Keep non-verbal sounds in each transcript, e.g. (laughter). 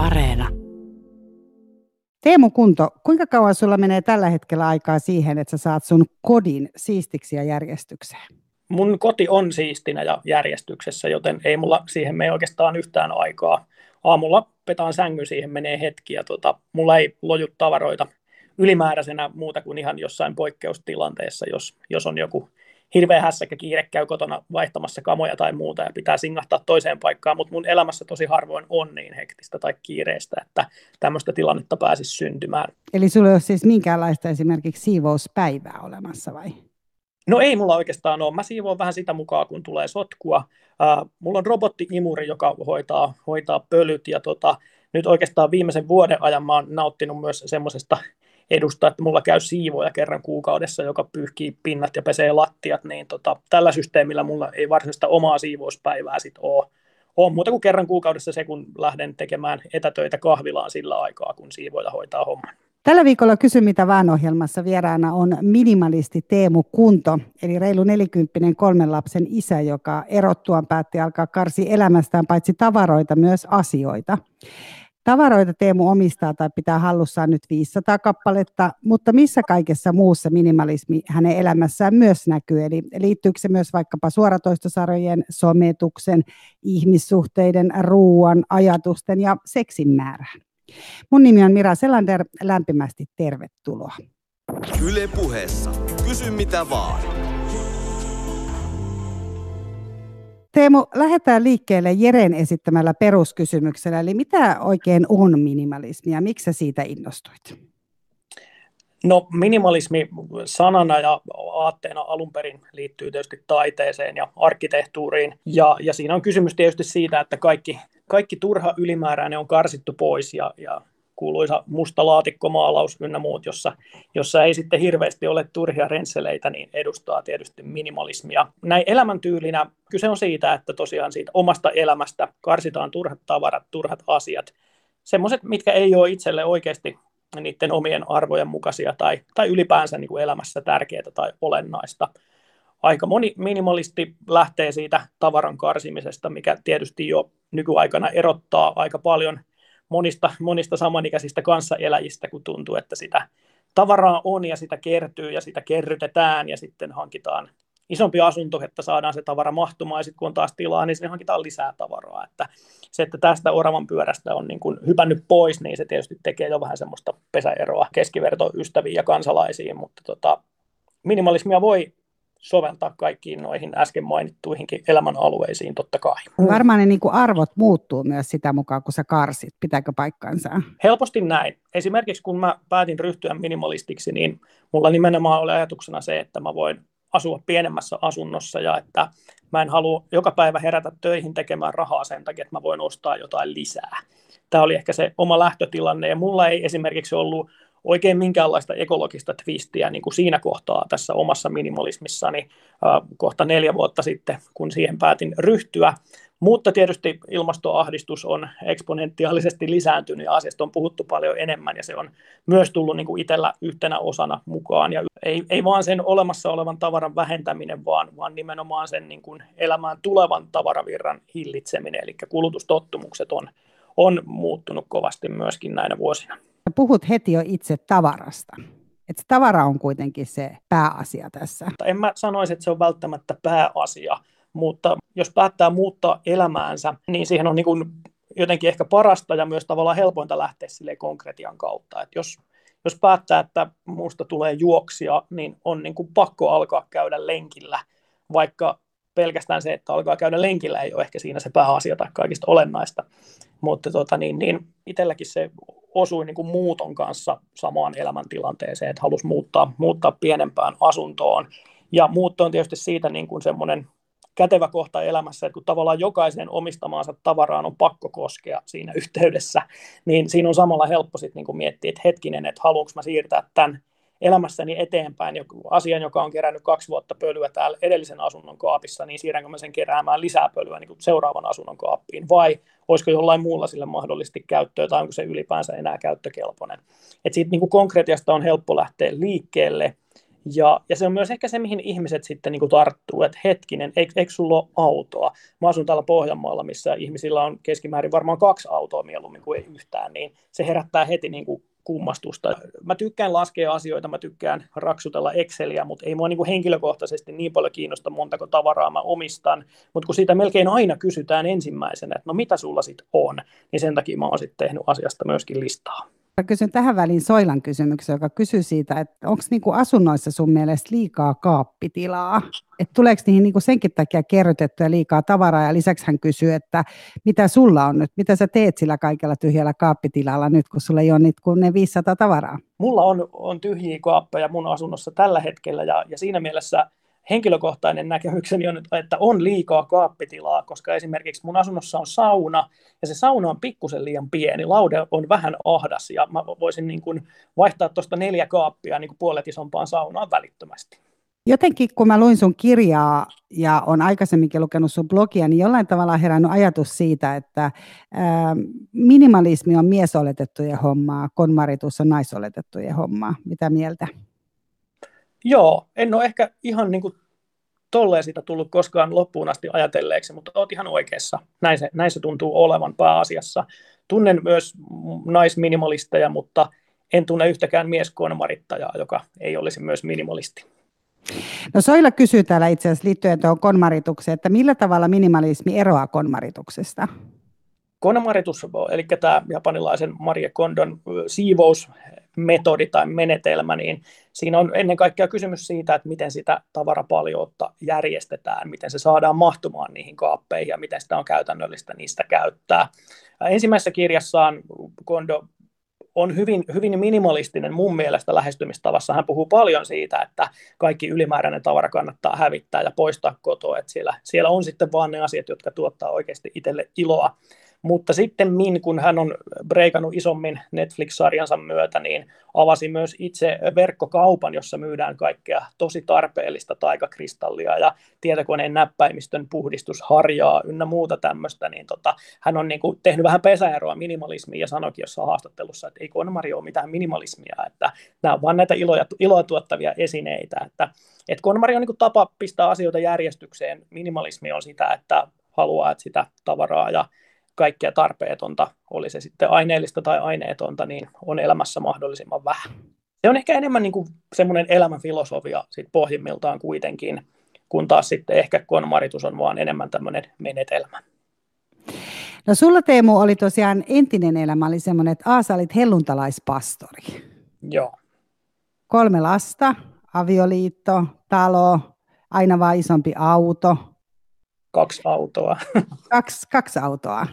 Areena. Teemu Kunto, kuinka kauan sulla menee tällä hetkellä aikaa siihen, että sä saat sun kodin siistiksi ja järjestykseen? Mun koti on siistinä ja järjestyksessä, joten ei mulla siihen mene oikeastaan yhtään aikaa. Aamulla petaan sängyn, siihen menee hetki ja tota, mulla ei loju tavaroita ylimääräisenä muuta kuin ihan jossain poikkeustilanteessa, jos, jos on joku hirveä hässäkkä kiire käy kotona vaihtamassa kamoja tai muuta ja pitää singahtaa toiseen paikkaan, mutta mun elämässä tosi harvoin on niin hektistä tai kiireistä, että tämmöistä tilannetta pääsisi syntymään. Eli sulla ei ole siis minkäänlaista esimerkiksi siivouspäivää olemassa vai? No ei mulla oikeastaan ole. Mä siivoon vähän sitä mukaan, kun tulee sotkua. Uh, mulla on robotti-imuri, joka hoitaa, hoitaa pölyt ja tota, nyt oikeastaan viimeisen vuoden ajan mä oon nauttinut myös semmoisesta edusta, että mulla käy siivoja kerran kuukaudessa, joka pyyhkii pinnat ja pesee lattiat, niin tota, tällä systeemillä mulla ei varsinaista omaa siivouspäivää sit ole. On muuta kuin kerran kuukaudessa se, kun lähden tekemään etätöitä kahvilaan sillä aikaa, kun siivoja hoitaa homman. Tällä viikolla Kysy mitä vaan ohjelmassa vieraana on minimalisti Teemu Kunto, eli reilu nelikymppinen kolmen lapsen isä, joka erottuaan päätti alkaa karsi elämästään paitsi tavaroita myös asioita. Tavaroita Teemu omistaa tai pitää hallussaan nyt 500 kappaletta, mutta missä kaikessa muussa minimalismi hänen elämässään myös näkyy? Eli liittyykö se myös vaikkapa suoratoistosarjojen, sometuksen, ihmissuhteiden, ruoan, ajatusten ja seksin määrään? Mun nimi on Mira Selander, lämpimästi tervetuloa. Yle puheessa. Kysy mitä vaan. Teemu, lähdetään liikkeelle Jeren esittämällä peruskysymyksellä, eli mitä oikein on minimalismi ja miksi sä siitä innostuit? No minimalismi sanana ja aatteena alun perin liittyy tietysti taiteeseen ja arkkitehtuuriin. Ja, ja siinä on kysymys tietysti siitä, että kaikki, kaikki turha ylimääräinen on karsittu pois ja, ja kuuluisa musta laatikkomaalaus ynnä muut, jossa, jossa ei sitten hirveästi ole turhia rensseleitä, niin edustaa tietysti minimalismia. Näin elämäntyylinä kyse on siitä, että tosiaan siitä omasta elämästä karsitaan turhat tavarat, turhat asiat, semmoiset, mitkä ei ole itselle oikeasti niiden omien arvojen mukaisia tai, tai ylipäänsä niin kuin elämässä tärkeää tai olennaista. Aika moni minimalisti lähtee siitä tavaran karsimisesta, mikä tietysti jo nykyaikana erottaa aika paljon monista, monista samanikäisistä kanssaeläjistä, kun tuntuu, että sitä tavaraa on ja sitä kertyy ja sitä kerrytetään ja sitten hankitaan isompi asunto, että saadaan se tavara mahtumaan ja sitten kun on taas tilaa, niin sinne hankitaan lisää tavaraa. Että se, että tästä oravan pyörästä on niin kuin hypännyt pois, niin se tietysti tekee jo vähän semmoista pesäeroa keskivertoystäviin ja kansalaisiin, mutta tota, minimalismia voi soveltaa kaikkiin noihin äsken mainittuihinkin elämän alueisiin totta kai. Varmaan ne niin kuin arvot muuttuu myös sitä mukaan, kun sä karsit. Pitääkö paikkansa? Helposti näin. Esimerkiksi kun mä päätin ryhtyä minimalistiksi, niin mulla nimenomaan oli ajatuksena se, että mä voin asua pienemmässä asunnossa ja että mä en halua joka päivä herätä töihin tekemään rahaa sen takia, että mä voin ostaa jotain lisää. Tämä oli ehkä se oma lähtötilanne ja mulla ei esimerkiksi ollut oikein minkäänlaista ekologista twistiä niin kuin siinä kohtaa tässä omassa minimalismissani äh, kohta neljä vuotta sitten, kun siihen päätin ryhtyä. Mutta tietysti ilmastoahdistus on eksponentiaalisesti lisääntynyt ja asiasta on puhuttu paljon enemmän ja se on myös tullut niin kuin itsellä yhtenä osana mukaan. Ja ei, ei vaan sen olemassa olevan tavaran vähentäminen, vaan, vaan nimenomaan sen niin kuin elämään tulevan tavaravirran hillitseminen, eli kulutustottumukset on, on muuttunut kovasti myöskin näinä vuosina. Puhut heti jo itse tavarasta. Että tavara on kuitenkin se pääasia tässä. En mä sanoisi, että se on välttämättä pääasia, mutta jos päättää muuttaa elämäänsä, niin siihen on niin kuin jotenkin ehkä parasta ja myös tavallaan helpointa lähteä sille konkretian kautta. Että jos, jos päättää, että muusta tulee juoksia, niin on niin kuin pakko alkaa käydä lenkillä, vaikka pelkästään se, että alkaa käydä lenkillä ei ole ehkä siinä se pääasia tai kaikista olennaista. Mutta tota, niin, niin itselläkin se osui niin kuin muuton kanssa samaan elämäntilanteeseen, että halusi muuttaa, muuttaa pienempään asuntoon. Ja muutto on tietysti siitä niin kuin semmoinen kätevä kohta elämässä, että kun tavallaan jokaisen omistamaansa tavaraan on pakko koskea siinä yhteydessä, niin siinä on samalla helppo sitten niin miettiä, että hetkinen, että haluanko mä siirtää tämän elämässäni eteenpäin joku asian, joka on kerännyt kaksi vuotta pölyä täällä edellisen asunnon kaapissa, niin siirränkö mä sen keräämään lisää pölyä niin kuin seuraavan asunnon kaappiin, vai olisiko jollain muulla sille mahdollisesti käyttöä, tai onko se ylipäänsä enää käyttökelpoinen. Et siitä niin kuin konkretiasta on helppo lähteä liikkeelle, Ja, ja se on myös ehkä se, mihin ihmiset sitten niin kuin tarttuu, että hetkinen, eikö, eikö sulla ole autoa? Mä asun täällä Pohjanmaalla, missä ihmisillä on keskimäärin varmaan kaksi autoa mieluummin kuin ei yhtään, niin se herättää heti niin kuin kummastusta. Mä tykkään laskea asioita, mä tykkään raksutella Exceliä, mutta ei mua niin kuin henkilökohtaisesti niin paljon kiinnosta montako tavaraa mä omistan, mutta kun siitä melkein aina kysytään ensimmäisenä, että no mitä sulla sitten on, niin sen takia mä oon sitten tehnyt asiasta myöskin listaa. Mä kysyn tähän väliin Soilan kysymyksen, joka kysyy siitä, että onko niinku asunnoissa sun mielestä liikaa kaappitilaa? Että tuleeko niihin niinku senkin takia kerrytettyä liikaa tavaraa? Ja lisäksi hän kysyy, että mitä sulla on nyt? Mitä sä teet sillä kaikella tyhjällä kaappitilalla nyt, kun sulla ei ole niitä kuin ne 500 tavaraa? Mulla on, on tyhjiä kaappeja mun asunnossa tällä hetkellä ja, ja siinä mielessä – henkilökohtainen näkemykseni on, että on liikaa kaappitilaa, koska esimerkiksi mun asunnossa on sauna, ja se sauna on pikkusen liian pieni, laude on vähän ahdas, ja mä voisin niin kuin vaihtaa tuosta neljä kaappia niin kuin puolet isompaan saunaan välittömästi. Jotenkin kun mä luin sun kirjaa ja on aikaisemminkin lukenut sun blogia, niin jollain tavalla on herännyt ajatus siitä, että ää, minimalismi on miesoletettujen hommaa, konmaritus on naisoletettujen hommaa. Mitä mieltä? Joo, en ole ehkä ihan niin kuin tolleen siitä tullut koskaan loppuun asti ajatelleeksi, mutta olet ihan oikeassa. Näin se, näin se tuntuu olevan pääasiassa. Tunnen myös naisminimalisteja, mutta en tunne yhtäkään mieskonmarittajaa, joka ei olisi myös minimalisti. No Soila kysyy täällä itse asiassa liittyen tuohon konmaritukseen, että millä tavalla minimalismi eroaa konmarituksesta? Konmaritus, eli tämä japanilaisen Marie Kondon siivousmetodi tai menetelmä, niin siinä on ennen kaikkea kysymys siitä, että miten sitä tavarapaljoutta järjestetään, miten se saadaan mahtumaan niihin kaappeihin ja miten sitä on käytännöllistä niistä käyttää. Ensimmäisessä kirjassaan Kondo on hyvin, hyvin minimalistinen mun mielestä lähestymistavassa. Hän puhuu paljon siitä, että kaikki ylimääräinen tavara kannattaa hävittää ja poistaa kotoa, että siellä, siellä on sitten vaan ne asiat, jotka tuottaa oikeasti itselle iloa. Mutta sitten min, kun hän on breikannut isommin Netflix-sarjansa myötä, niin avasi myös itse verkkokaupan, jossa myydään kaikkea tosi tarpeellista taikakristallia ja tietokoneen näppäimistön puhdistusharjaa ynnä muuta tämmöistä, niin tota, hän on niin kuin tehnyt vähän pesäeroa minimalismiin ja sanoikin jossain haastattelussa, että ei KonMari ole mitään minimalismia, että nämä on vain näitä iloja, iloa tuottavia esineitä, että että KonMari on niin kuin tapa pistää asioita järjestykseen, minimalismi on sitä, että haluaa, että sitä tavaraa ja kaikkea tarpeetonta, oli se sitten aineellista tai aineetonta, niin on elämässä mahdollisimman vähän. Se on ehkä enemmän niin kuin semmoinen elämänfilosofia sit pohjimmiltaan kuitenkin, kun taas sitten ehkä konmaritus on vaan enemmän tämmöinen menetelmä. No sulla Teemu oli tosiaan entinen elämä oli semmoinen, että Aasa olit helluntalaispastori. Joo. Kolme lasta, avioliitto, talo, aina vaan isompi auto. Kaksi autoa. (laughs) Kaksi, kaksi autoa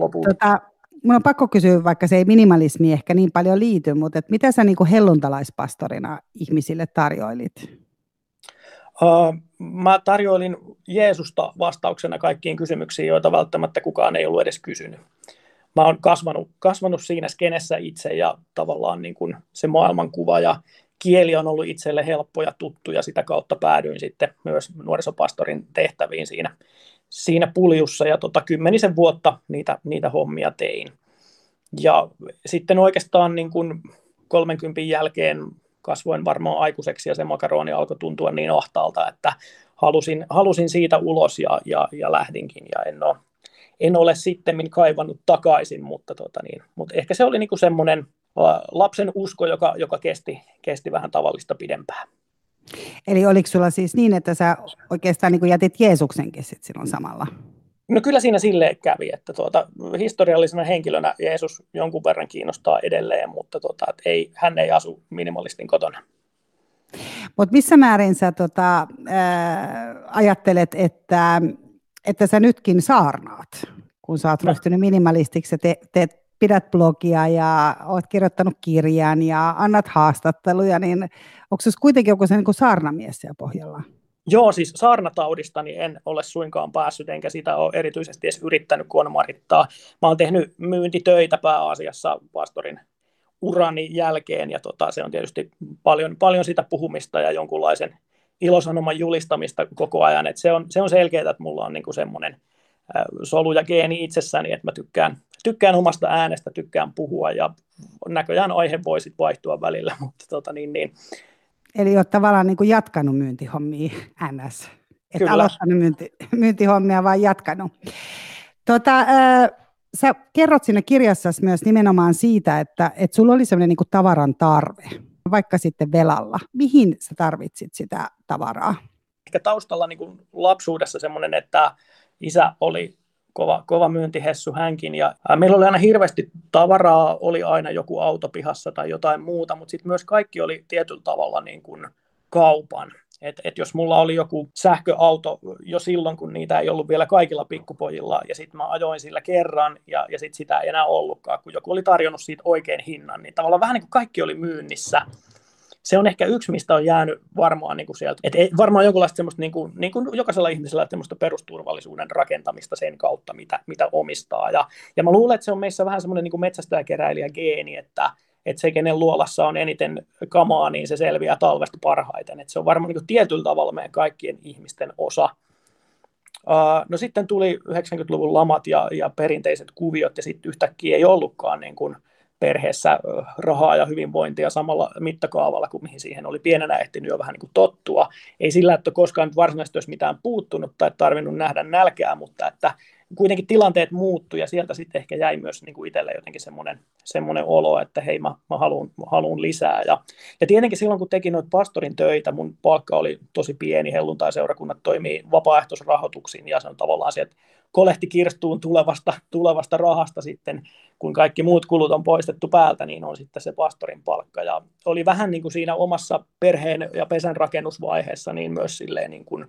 lopulta. Tota, mun on pakko kysyä, vaikka se ei minimalismi ehkä niin paljon liity, mutta et mitä sä niin kuin helluntalaispastorina ihmisille tarjoilit? Uh, mä tarjoilin Jeesusta vastauksena kaikkiin kysymyksiin, joita välttämättä kukaan ei ollut edes kysynyt. Mä oon kasvanut, kasvanut siinä skenessä itse ja tavallaan niin kuin se maailmankuva ja kieli on ollut itselle helppo ja tuttu ja sitä kautta päädyin sitten myös nuorisopastorin tehtäviin siinä siinä puljussa ja tota, kymmenisen vuotta niitä, niitä hommia tein. Ja sitten oikeastaan niin kuin 30 jälkeen kasvoin varmaan aikuiseksi ja se makaroni alkoi tuntua niin ahtaalta, että halusin, halusin siitä ulos ja, ja, ja lähdinkin ja en ole, en ole sitten kaivannut takaisin, mutta, tota niin, mutta ehkä se oli niin semmoinen lapsen usko, joka, joka kesti, kesti vähän tavallista pidempään. Eli oliko sulla siis niin, että sä oikeastaan niin jätit Jeesuksenkin sit silloin samalla? No kyllä siinä silleen kävi, että tuota, historiallisena henkilönä Jeesus jonkun verran kiinnostaa edelleen, mutta tuota, et ei, hän ei asu minimalistin kotona. Mutta missä määrin sä tota, ää, ajattelet, että, että sä nytkin saarnaat, kun sä oot no. ryhtynyt minimalistiksi ja te, teet pidät blogia ja olet kirjoittanut kirjan ja annat haastatteluja, niin onko se kuitenkin joku se niin saarnamies siellä pohjalla? Joo, siis saarnataudista niin en ole suinkaan päässyt, enkä sitä ole erityisesti edes yrittänyt konmarittaa. Mä oon tehnyt myyntitöitä pääasiassa pastorin urani jälkeen, ja tota, se on tietysti paljon, paljon sitä puhumista ja jonkunlaisen ilosanoman julistamista koko ajan. Et se, on, se on selkeää, että mulla on niinku semmoinen solu ja geeni itsessäni, että mä tykkään, tykkään omasta äänestä, tykkään puhua ja näköjään aihe voi sitten vaihtua välillä, (laughs) mutta tota niin, niin, Eli olet tavallaan niin kuin jatkanut myyntihommia NS. Et Kyllä. aloittanut myynti, myyntihommia, vaan jatkanut. Tota, äh, sä kerrot siinä kirjassa myös nimenomaan siitä, että, että sulla oli sellainen niin tavaran tarve, vaikka sitten velalla. Mihin sä tarvitsit sitä tavaraa? Ehkä taustalla niin kuin lapsuudessa semmoinen, että isä oli kova, kova myyntihessu hänkin. Ja meillä oli aina hirveästi tavaraa, oli aina joku auto pihassa tai jotain muuta, mutta sitten myös kaikki oli tietyllä tavalla niin kuin kaupan. Et, et jos mulla oli joku sähköauto jo silloin, kun niitä ei ollut vielä kaikilla pikkupojilla, ja sitten mä ajoin sillä kerran, ja, ja sitten sitä ei enää ollutkaan, kun joku oli tarjonnut siitä oikein hinnan, niin tavallaan vähän niin kuin kaikki oli myynnissä. Se on ehkä yksi, mistä on jäänyt varmaan niin kuin sieltä. Et ei, varmaan jonkinlaista semmoista, niin kuin, niin kuin jokaisella ihmisellä, semmoista perusturvallisuuden rakentamista sen kautta, mitä, mitä omistaa. Ja, ja mä luulen, että se on meissä vähän semmoinen niin metsästäjäkeräilijä geeni, että, että se, kenen luolassa on eniten kamaa, niin se selviää talvesta parhaiten. Että se on varmaan niin tietyllä tavalla meidän kaikkien ihmisten osa. Uh, no sitten tuli 90-luvun lamat ja, ja perinteiset kuviot, ja sitten yhtäkkiä ei ollutkaan niin kuin perheessä rahaa ja hyvinvointia samalla mittakaavalla kuin mihin siihen oli pienenä ehtinyt jo vähän niin kuin tottua. Ei sillä, että koskaan varsinaisesti olisi mitään puuttunut tai tarvinnut nähdä nälkää, mutta että kuitenkin tilanteet muuttui ja sieltä sitten ehkä jäi myös niin kuin itselle jotenkin semmoinen, semmoinen olo, että hei mä, mä haluan, haluan lisää. Ja, ja tietenkin silloin kun tekin noita pastorin töitä, mun palkka oli tosi pieni, helluntai-seurakunnat toimii vapaaehtoisrahoituksin ja se on tavallaan sieltä kolehti kirstuun tulevasta, tulevasta rahasta sitten, kun kaikki muut kulut on poistettu päältä, niin on sitten se pastorin palkka. Ja oli vähän niin kuin siinä omassa perheen ja pesän rakennusvaiheessa niin myös silleen niin kuin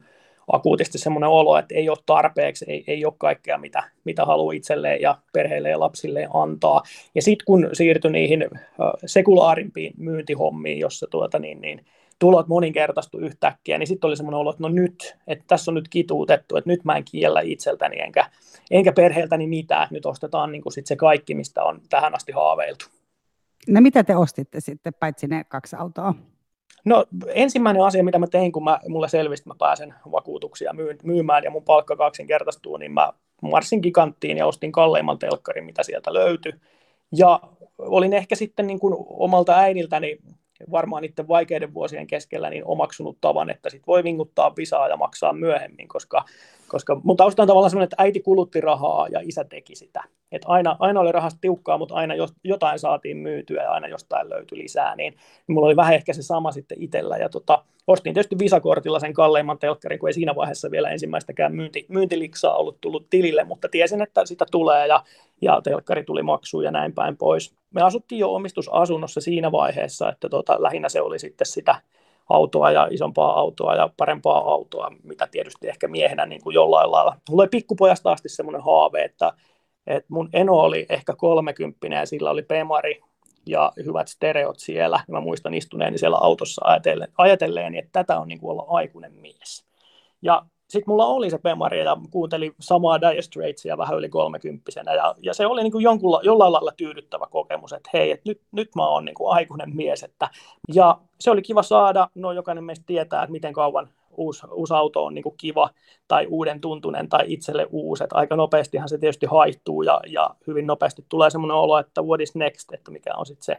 akuutisti semmoinen olo, että ei ole tarpeeksi, ei, ei ole kaikkea, mitä, mitä haluaa itselleen ja perheelle ja lapsille antaa. Ja sitten kun siirtyi niihin sekulaarimpiin myyntihommiin, jossa tuota, niin, niin, tulot moninkertaistu yhtäkkiä, niin sitten oli semmoinen olo, että no nyt, että tässä on nyt kituutettu, että nyt mä en kiellä itseltäni enkä, enkä perheeltäni mitään, nyt ostetaan niin sit se kaikki, mistä on tähän asti haaveiltu. No mitä te ostitte sitten, paitsi ne kaksi autoa? No ensimmäinen asia, mitä mä tein, kun mä, mulle selvisi, että mä pääsen vakuutuksia myymään ja mun palkka kaksinkertaistuu, niin mä marssin giganttiin ja ostin kalleimman telkkarin, mitä sieltä löytyi. Ja olin ehkä sitten niin kuin omalta äidiltäni varmaan niiden vaikeiden vuosien keskellä niin omaksunut tavan, että sit voi vinguttaa visaa ja maksaa myöhemmin, koska, koska mun tausta on tavallaan sellainen, että äiti kulutti rahaa ja isä teki sitä. Et aina, aina oli rahasta tiukkaa, mutta aina jotain saatiin myytyä ja aina jostain löytyi lisää, niin, niin mulla oli vähän ehkä se sama sitten itsellä. Ja tota, ostin tietysti visakortilla sen kalleimman telkkarin, kun ei siinä vaiheessa vielä ensimmäistäkään myynti, myyntiliksaa ollut tullut tilille, mutta tiesin, että sitä tulee ja, ja telkkari tuli maksuun ja näin päin pois. Me asuttiin jo omistusasunnossa siinä vaiheessa, että tota, lähinnä se oli sitten sitä autoa ja isompaa autoa ja parempaa autoa, mitä tietysti ehkä miehenä niin kuin jollain lailla. Mulla oli pikkupojasta asti semmoinen haave, että, että mun eno oli ehkä kolmekymppinen ja sillä oli Pemari ja hyvät stereot siellä. Ja mä muistan istuneeni siellä autossa ajatellen, ajatelleen, että tätä on niin kuin olla aikuinen mies. Ja sitten mulla oli se Pemari ja kuuntelin samaa Dire Straitsia vähän yli kolmekymppisenä ja, ja se oli niin kuin jonkunla, jollain lailla tyydyttävä kokemus, että hei, että nyt, nyt mä oon niin kuin aikuinen mies. Että, ja se oli kiva saada, no jokainen meistä tietää, että miten kauan uusi, uusi auto on niin kuin kiva tai uuden tuntunen tai itselle uusi. Että aika nopeastihan se tietysti haittuu ja, ja hyvin nopeasti tulee semmoinen olo, että what is next, että mikä on sitten se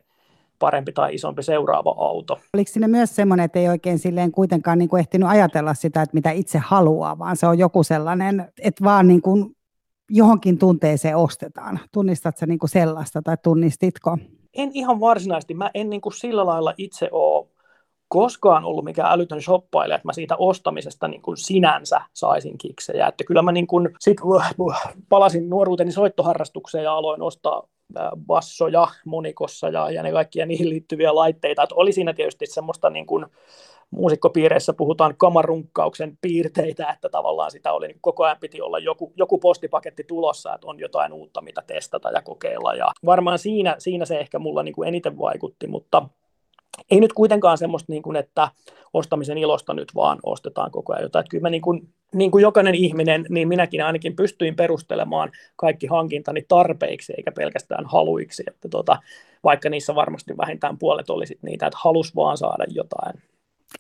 parempi tai isompi seuraava auto. Oliko siinä myös semmoinen, että ei oikein silleen kuitenkaan niin kuin ehtinyt ajatella sitä, että mitä itse haluaa, vaan se on joku sellainen, että vaan niin kuin johonkin tunteeseen ostetaan. Tunnistatko niin kuin sellaista tai tunnistitko? En ihan varsinaisesti. Mä en niin kuin sillä lailla itse ole koskaan ollut mikään älytön shoppailija, että mä siitä ostamisesta niin kuin sinänsä saisin kiksejä. Että kyllä mä niin kuin sit palasin nuoruuteni soittoharrastukseen ja aloin ostaa bassoja monikossa ja, ja ne kaikkia niihin liittyviä laitteita. Että oli siinä tietysti semmoista niin kuin, muusikkopiireissä puhutaan kamarunkkauksen piirteitä, että tavallaan sitä oli, niin koko ajan piti olla joku, joku postipaketti tulossa, että on jotain uutta, mitä testata ja kokeilla. Ja varmaan siinä, siinä se ehkä mulla niin kuin eniten vaikutti, mutta ei nyt kuitenkaan semmoista, niin kuin, että ostamisen ilosta nyt vaan ostetaan koko ajan jotain. Että kyllä mä niin kuin, niin kuin jokainen ihminen, niin minäkin ainakin pystyin perustelemaan kaikki hankintani tarpeiksi eikä pelkästään haluiksi. Että tota, vaikka niissä varmasti vähintään puolet olisi niitä, että halus vaan saada jotain.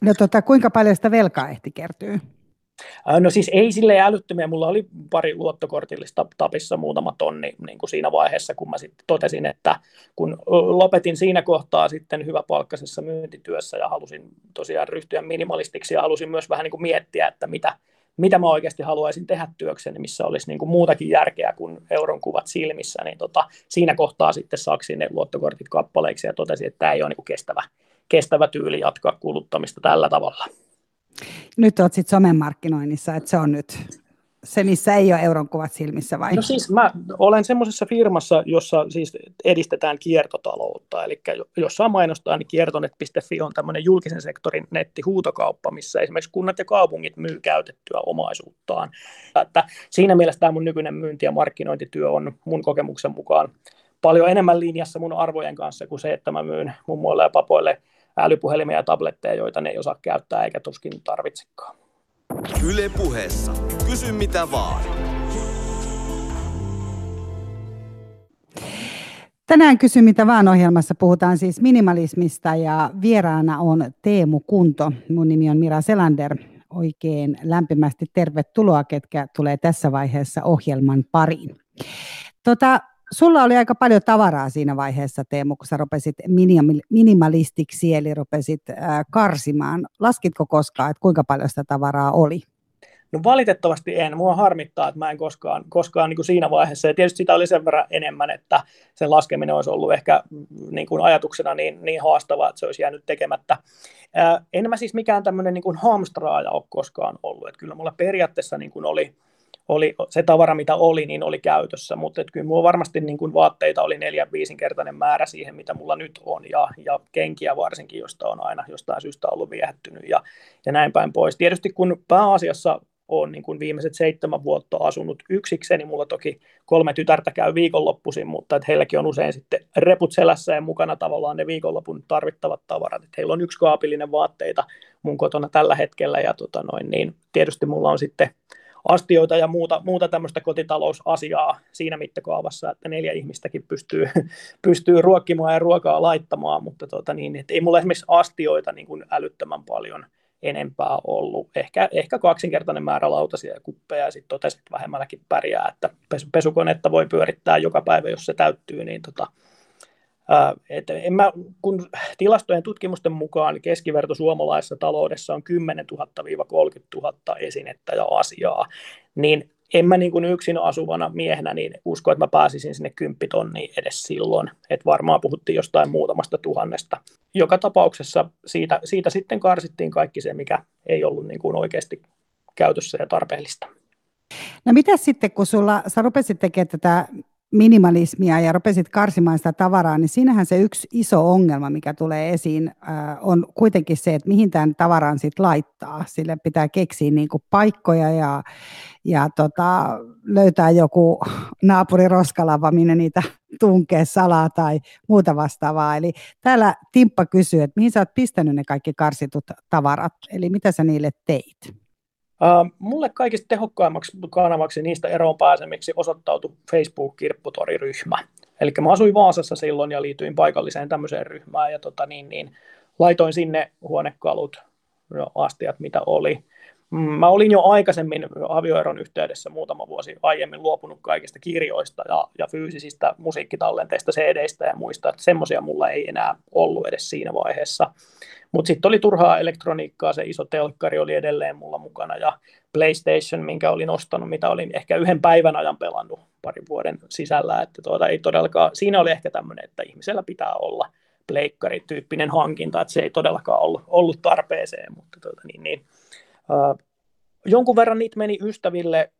No tota, kuinka paljon sitä velkaa ehti kertyy? No siis ei sille älyttömiä. Mulla oli pari luottokortillista tapissa muutama tonni niin kuin siinä vaiheessa, kun mä sitten totesin, että kun lopetin siinä kohtaa sitten hyväpalkkaisessa myyntityössä ja halusin tosiaan ryhtyä minimalistiksi ja halusin myös vähän niin kuin miettiä, että mitä, mitä mä oikeasti haluaisin tehdä työkseni, missä olisi niin kuin muutakin järkeä kuin euron kuvat silmissä, niin tota, siinä kohtaa sitten saksin ne luottokortit kappaleiksi ja totesin, että tämä ei ole niin kuin kestävä, kestävä tyyli jatkaa kuluttamista tällä tavalla. Nyt olet sitten somen markkinoinnissa, että se on nyt se, missä ei ole euron kuvat silmissä vai? No siis mä olen semmoisessa firmassa, jossa siis edistetään kiertotaloutta, eli jossa mainostaa, niin kiertonet.fi on tämmöinen julkisen sektorin nettihuutokauppa, missä esimerkiksi kunnat ja kaupungit myy käytettyä omaisuuttaan. Että siinä mielessä tämä mun nykyinen myynti- ja markkinointityö on mun kokemuksen mukaan paljon enemmän linjassa mun arvojen kanssa kuin se, että mä myyn mummoille ja papoille älypuhelimia ja tabletteja, joita ne ei osaa käyttää eikä tuskin tarvitsekaan. Yle puheessa. Kysy mitä vaan. Tänään Kysy mitä vaan ohjelmassa puhutaan siis minimalismista ja vieraana on Teemu Kunto. Mun nimi on Mira Selander. Oikein lämpimästi tervetuloa, ketkä tulee tässä vaiheessa ohjelman pariin. Tota, Sulla oli aika paljon tavaraa siinä vaiheessa, Teemu, kun sä rupesit minimalistiksi, eli rupesit karsimaan. Laskitko koskaan, että kuinka paljon sitä tavaraa oli? No valitettavasti en. Mua harmittaa, että mä en koskaan, koskaan niin kuin siinä vaiheessa. Ja tietysti sitä oli sen verran enemmän, että sen laskeminen olisi ollut ehkä mm, niin kuin ajatuksena niin, niin haastavaa, että se olisi jäänyt tekemättä. Ää, en mä siis mikään tämmöinen niin hamstraaja ole koskaan ollut. Että kyllä mulla periaatteessa niin kuin oli, oli se tavara, mitä oli, niin oli käytössä, mutta kyllä mulla varmasti niin kuin vaatteita oli neljä viisinkertainen määrä siihen, mitä mulla nyt on, ja, ja kenkiä varsinkin, josta on aina jostain syystä ollut viehättynyt, ja, ja näin päin pois. Tietysti kun pääasiassa olen niin kuin viimeiset seitsemän vuotta asunut yksikseni, niin mulla toki kolme tytärtä käy viikonloppuisin, mutta että heilläkin on usein sitten reput selässä ja mukana tavallaan ne viikonlopun tarvittavat tavarat. Että heillä on yksi kaapillinen vaatteita mun kotona tällä hetkellä, ja tota noin, niin tietysti mulla on sitten astioita ja muuta, muuta tämmöistä kotitalousasiaa siinä mittakaavassa, että neljä ihmistäkin pystyy, (laughs) pystyy ruokkimaan ja ruokaa laittamaan, mutta tota niin, että ei mulla esimerkiksi astioita niin kuin älyttömän paljon enempää ollut. Ehkä, ehkä kaksinkertainen määrä lautasia ja kuppeja ja sitten totesin, että vähemmälläkin pärjää, että pesukonetta voi pyörittää joka päivä, jos se täyttyy, niin tota, että en mä, kun tilastojen tutkimusten mukaan keskiverto suomalaisessa taloudessa on 10 000-30 000 esinettä ja asiaa, niin en mä niin kuin yksin asuvana miehenä niin usko, että mä pääsisin sinne kymppitonniin edes silloin. Että varmaan puhuttiin jostain muutamasta tuhannesta. Joka tapauksessa siitä, siitä sitten karsittiin kaikki se, mikä ei ollut niin kuin oikeasti käytössä ja tarpeellista. No mitä sitten, kun sulla, sä rupesit tekemään tätä minimalismia ja rupesit karsimaan sitä tavaraa, niin siinähän se yksi iso ongelma, mikä tulee esiin, äh, on kuitenkin se, että mihin tämän tavaran sitten laittaa. Sille pitää keksiä niin kuin paikkoja ja, ja tota, löytää joku naapuriroskalava, minne niitä tunkee salaa tai muuta vastaavaa. Eli täällä Timppa kysyy, että mihin sä oot pistänyt ne kaikki karsitut tavarat, eli mitä sä niille teit? Mulle kaikista tehokkaimmaksi kanavaksi niistä eroon pääsemiksi osoittautui Facebook-kirpputoriryhmä. Eli mä asuin Vaasassa silloin ja liityin paikalliseen tämmöiseen ryhmään ja tota niin, niin, laitoin sinne huonekalut, ja astiat mitä oli. Mm, mä olin jo aikaisemmin avioeron yhteydessä muutama vuosi aiemmin luopunut kaikista kirjoista ja, ja fyysisistä musiikkitallenteista, CD-istä ja muista, että semmoisia mulla ei enää ollut edes siinä vaiheessa. Mutta sitten oli turhaa elektroniikkaa, se iso telkkari oli edelleen mulla mukana ja PlayStation, minkä olin ostanut, mitä olin ehkä yhden päivän ajan pelannut parin vuoden sisällä, että tuota, ei todellakaan, siinä oli ehkä tämmöinen, että ihmisellä pitää olla pleikkari-tyyppinen hankinta, että se ei todellakaan ollut, ollut tarpeeseen, mutta tuota, niin, niin, uh, jonkun verran niitä meni ystäville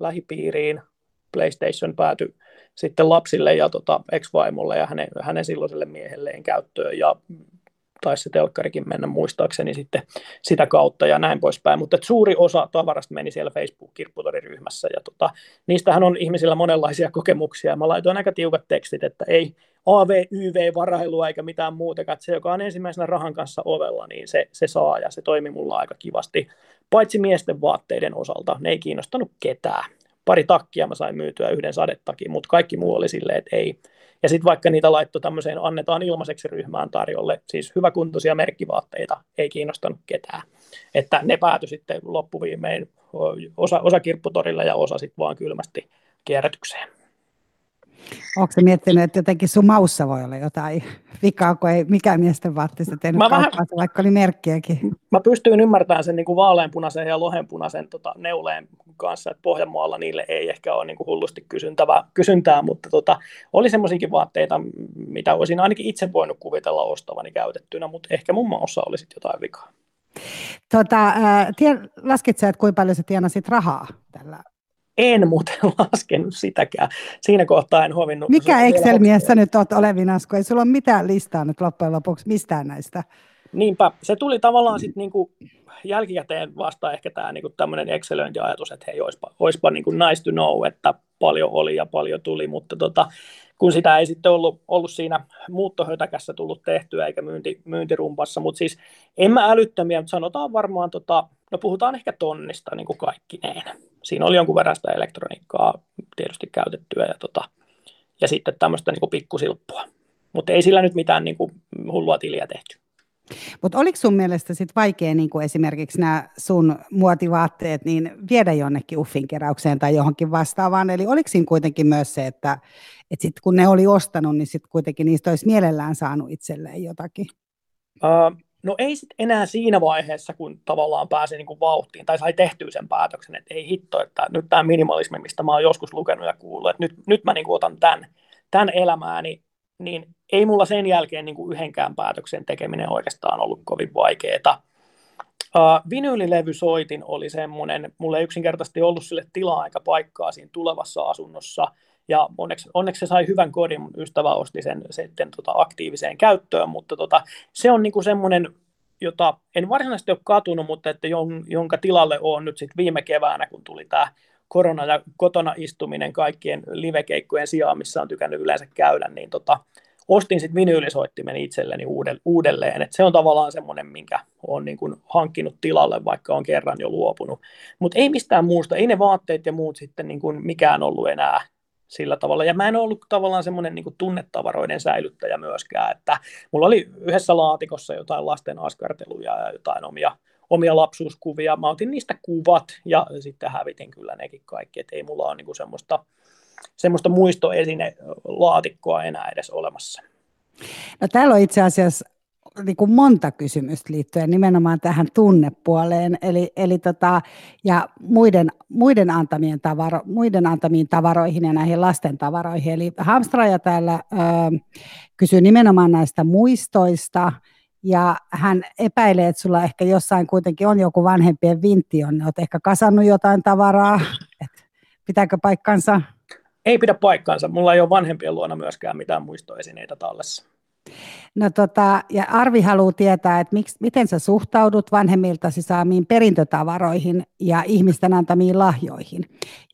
lähipiiriin, PlayStation päätyi sitten lapsille ja tota, ex-vaimolle ja hänen, hänen silloiselle miehelleen käyttöön ja taisi se telkkarikin mennä muistaakseni sitten sitä kautta ja näin poispäin, mutta suuri osa tavarasta meni siellä Facebook-kirpputoriryhmässä ja tota, niistähän on ihmisillä monenlaisia (laughs) kokemuksia. Mä laitoin aika tiukat tekstit, että ei AV, YV, varailua eikä mitään muuta, että se, joka on ensimmäisenä rahan kanssa ovella, niin se, se saa ja se toimi mulla aika kivasti, paitsi miesten vaatteiden osalta, ne ei kiinnostanut ketään. Pari takkia mä sain myytyä yhden sadetakin, mutta kaikki muu oli silleen, että ei, Ja sitten vaikka niitä laittoi tämmöiseen annetaan ilmaiseksi ryhmään tarjolle, siis hyväkuntoisia merkkivaatteita, ei kiinnostanut ketään. Että ne päätyi sitten loppuviimein osa, osa kirpputorille ja osa sitten vaan kylmästi kierrätykseen. Onko se miettinyt, että jotenkin sun maussa voi olla jotain vikaa, kun ei mikään miesten vaatteista tehnyt mä kauppaa, vähän, vaikka oli merkkiäkin? Mä pystyin ymmärtämään sen niin kuin vaaleanpunaisen ja lohenpunaisen tota, neuleen kanssa, että Pohjanmaalla niille ei ehkä ole niin kuin hullusti kysyntää, kysyntää mutta tota, oli semmoisiakin vaatteita, mitä olisin ainakin itse voinut kuvitella ostavani käytettynä, mutta ehkä mun maussa oli sitten jotain vikaa. Tota, äh, laskit sä, että kuinka paljon sä tienasit rahaa tällä en muuten (laughs) laskenut sitäkään. Siinä kohtaa en hovinnut. Mikä Excel-mies sä nyt oot olevinas, kun ei sulla ole mitään listaa nyt loppujen lopuksi mistään näistä? Niinpä, se tuli tavallaan sitten niinku jälkikäteen vasta ehkä tämä niinku tämmöinen Excelöintiajatus, että hei, olisipa, olisipa niinku nice to know, että paljon oli ja paljon tuli, mutta tota, kun sitä ei sitten ollut, ollut siinä muuttohötäkässä tullut tehtyä eikä myynti, myyntirumpassa, mutta siis en mä älyttömiä, mutta sanotaan varmaan, tota, no puhutaan ehkä tonnista niin kuin kaikkineen. Siinä oli jonkun verran sitä elektroniikkaa tietysti käytettyä ja, tota, ja sitten tämmöistä niin kuin pikkusilppua. Mutta ei sillä nyt mitään niin kuin hullua tiliä tehty. Mutta oliko sun mielestä sit vaikea niin kuin esimerkiksi nämä sun muotivaatteet niin viedä jonnekin uffin keräykseen tai johonkin vastaavaan? Eli oliko siinä kuitenkin myös se, että, että sit kun ne oli ostanut, niin sitten kuitenkin niistä olisi mielellään saanut itselleen jotakin? Uh, no ei sitten enää siinä vaiheessa, kun tavallaan pääsi niin kuin vauhtiin tai sai tehtyä sen päätöksen, että ei hitto, että nyt tämä minimalismi, mistä mä oon joskus lukenut ja kuullut, että nyt, nyt mä niin kuin otan tämän, tämän elämääni niin ei mulla sen jälkeen niin kuin yhdenkään päätöksen tekeminen oikeastaan ollut kovin vaikeaa. Uh, vinyylilevysoitin oli semmoinen, mulla ei yksinkertaisesti ollut sille tilaa aika paikkaa siinä tulevassa asunnossa, ja onneksi, onneksi se sai hyvän kodin, mun ystävä osti sen sitten tota aktiiviseen käyttöön, mutta tota, se on niinku semmoinen, jota en varsinaisesti ole katunut, mutta että jonka tilalle on nyt sitten viime keväänä, kun tuli tämä korona ja kotona istuminen kaikkien livekeikkojen sijaan, missä on tykännyt yleensä käydä, niin tota, ostin sitten vinyylisoittimen itselleni uudelleen. Et se on tavallaan semmoinen, minkä olen niin kuin hankkinut tilalle, vaikka on kerran jo luopunut. Mutta ei mistään muusta, ei ne vaatteet ja muut sitten niin kuin mikään ollut enää sillä tavalla. Ja mä en ollut tavallaan semmoinen niin tunnetavaroiden säilyttäjä myöskään, että mulla oli yhdessä laatikossa jotain lasten askarteluja ja jotain omia omia lapsuuskuvia. Mä otin niistä kuvat ja sitten hävitin kyllä nekin kaikki, että ei mulla ole niinku semmoista, semmoista muistoesine laatikkoa enää edes olemassa. No täällä on itse asiassa niin kuin monta kysymystä liittyen nimenomaan tähän tunnepuoleen, eli, eli tota, ja muiden, muiden, antamien tavaro, muiden antamiin tavaroihin ja näihin lasten tavaroihin. Eli Hamstraja täällä ö, kysyy nimenomaan näistä muistoista, ja hän epäilee, että sulla ehkä jossain kuitenkin on joku vanhempien vintti, on, olet ehkä kasannut jotain tavaraa, että pitääkö paikkansa? Ei pidä paikkansa, mulla ei ole vanhempien luona myöskään mitään muistoesineitä tallessa. No tota, ja Arvi haluaa tietää, että miksi, miten sä suhtaudut vanhemmiltasi saamiin perintötavaroihin ja ihmisten antamiin lahjoihin.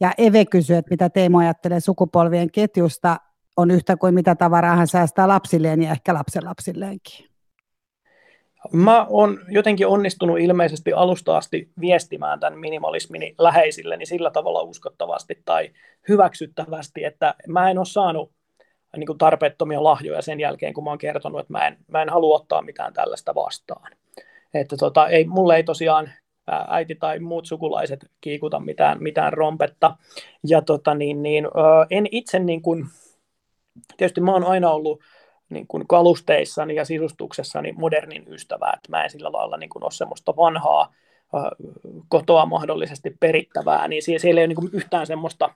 Ja Eve kysyy, että mitä Teemo ajattelee sukupolvien ketjusta, on yhtä kuin mitä tavaraa hän säästää lapsilleen ja ehkä lapsenlapsilleenkin. Mä oon jotenkin onnistunut ilmeisesti alusta asti viestimään tämän minimalismini läheisilleni sillä tavalla uskottavasti tai hyväksyttävästi, että mä en ole saanut niin kuin tarpeettomia lahjoja sen jälkeen, kun mä oon kertonut, että mä en, mä en halua ottaa mitään tällaista vastaan. Että tota, ei, mulle ei tosiaan äiti tai muut sukulaiset kiikuta mitään, mitään rompetta. Ja tota, niin, niin, en itse, niin kuin, tietysti mä oon aina ollut niin kuin kalusteissani ja sisustuksessani modernin ystävä, että mä en sillä lailla niin kuin ole semmoista vanhaa kotoa mahdollisesti perittävää, niin siellä ei ole niin kuin yhtään semmoista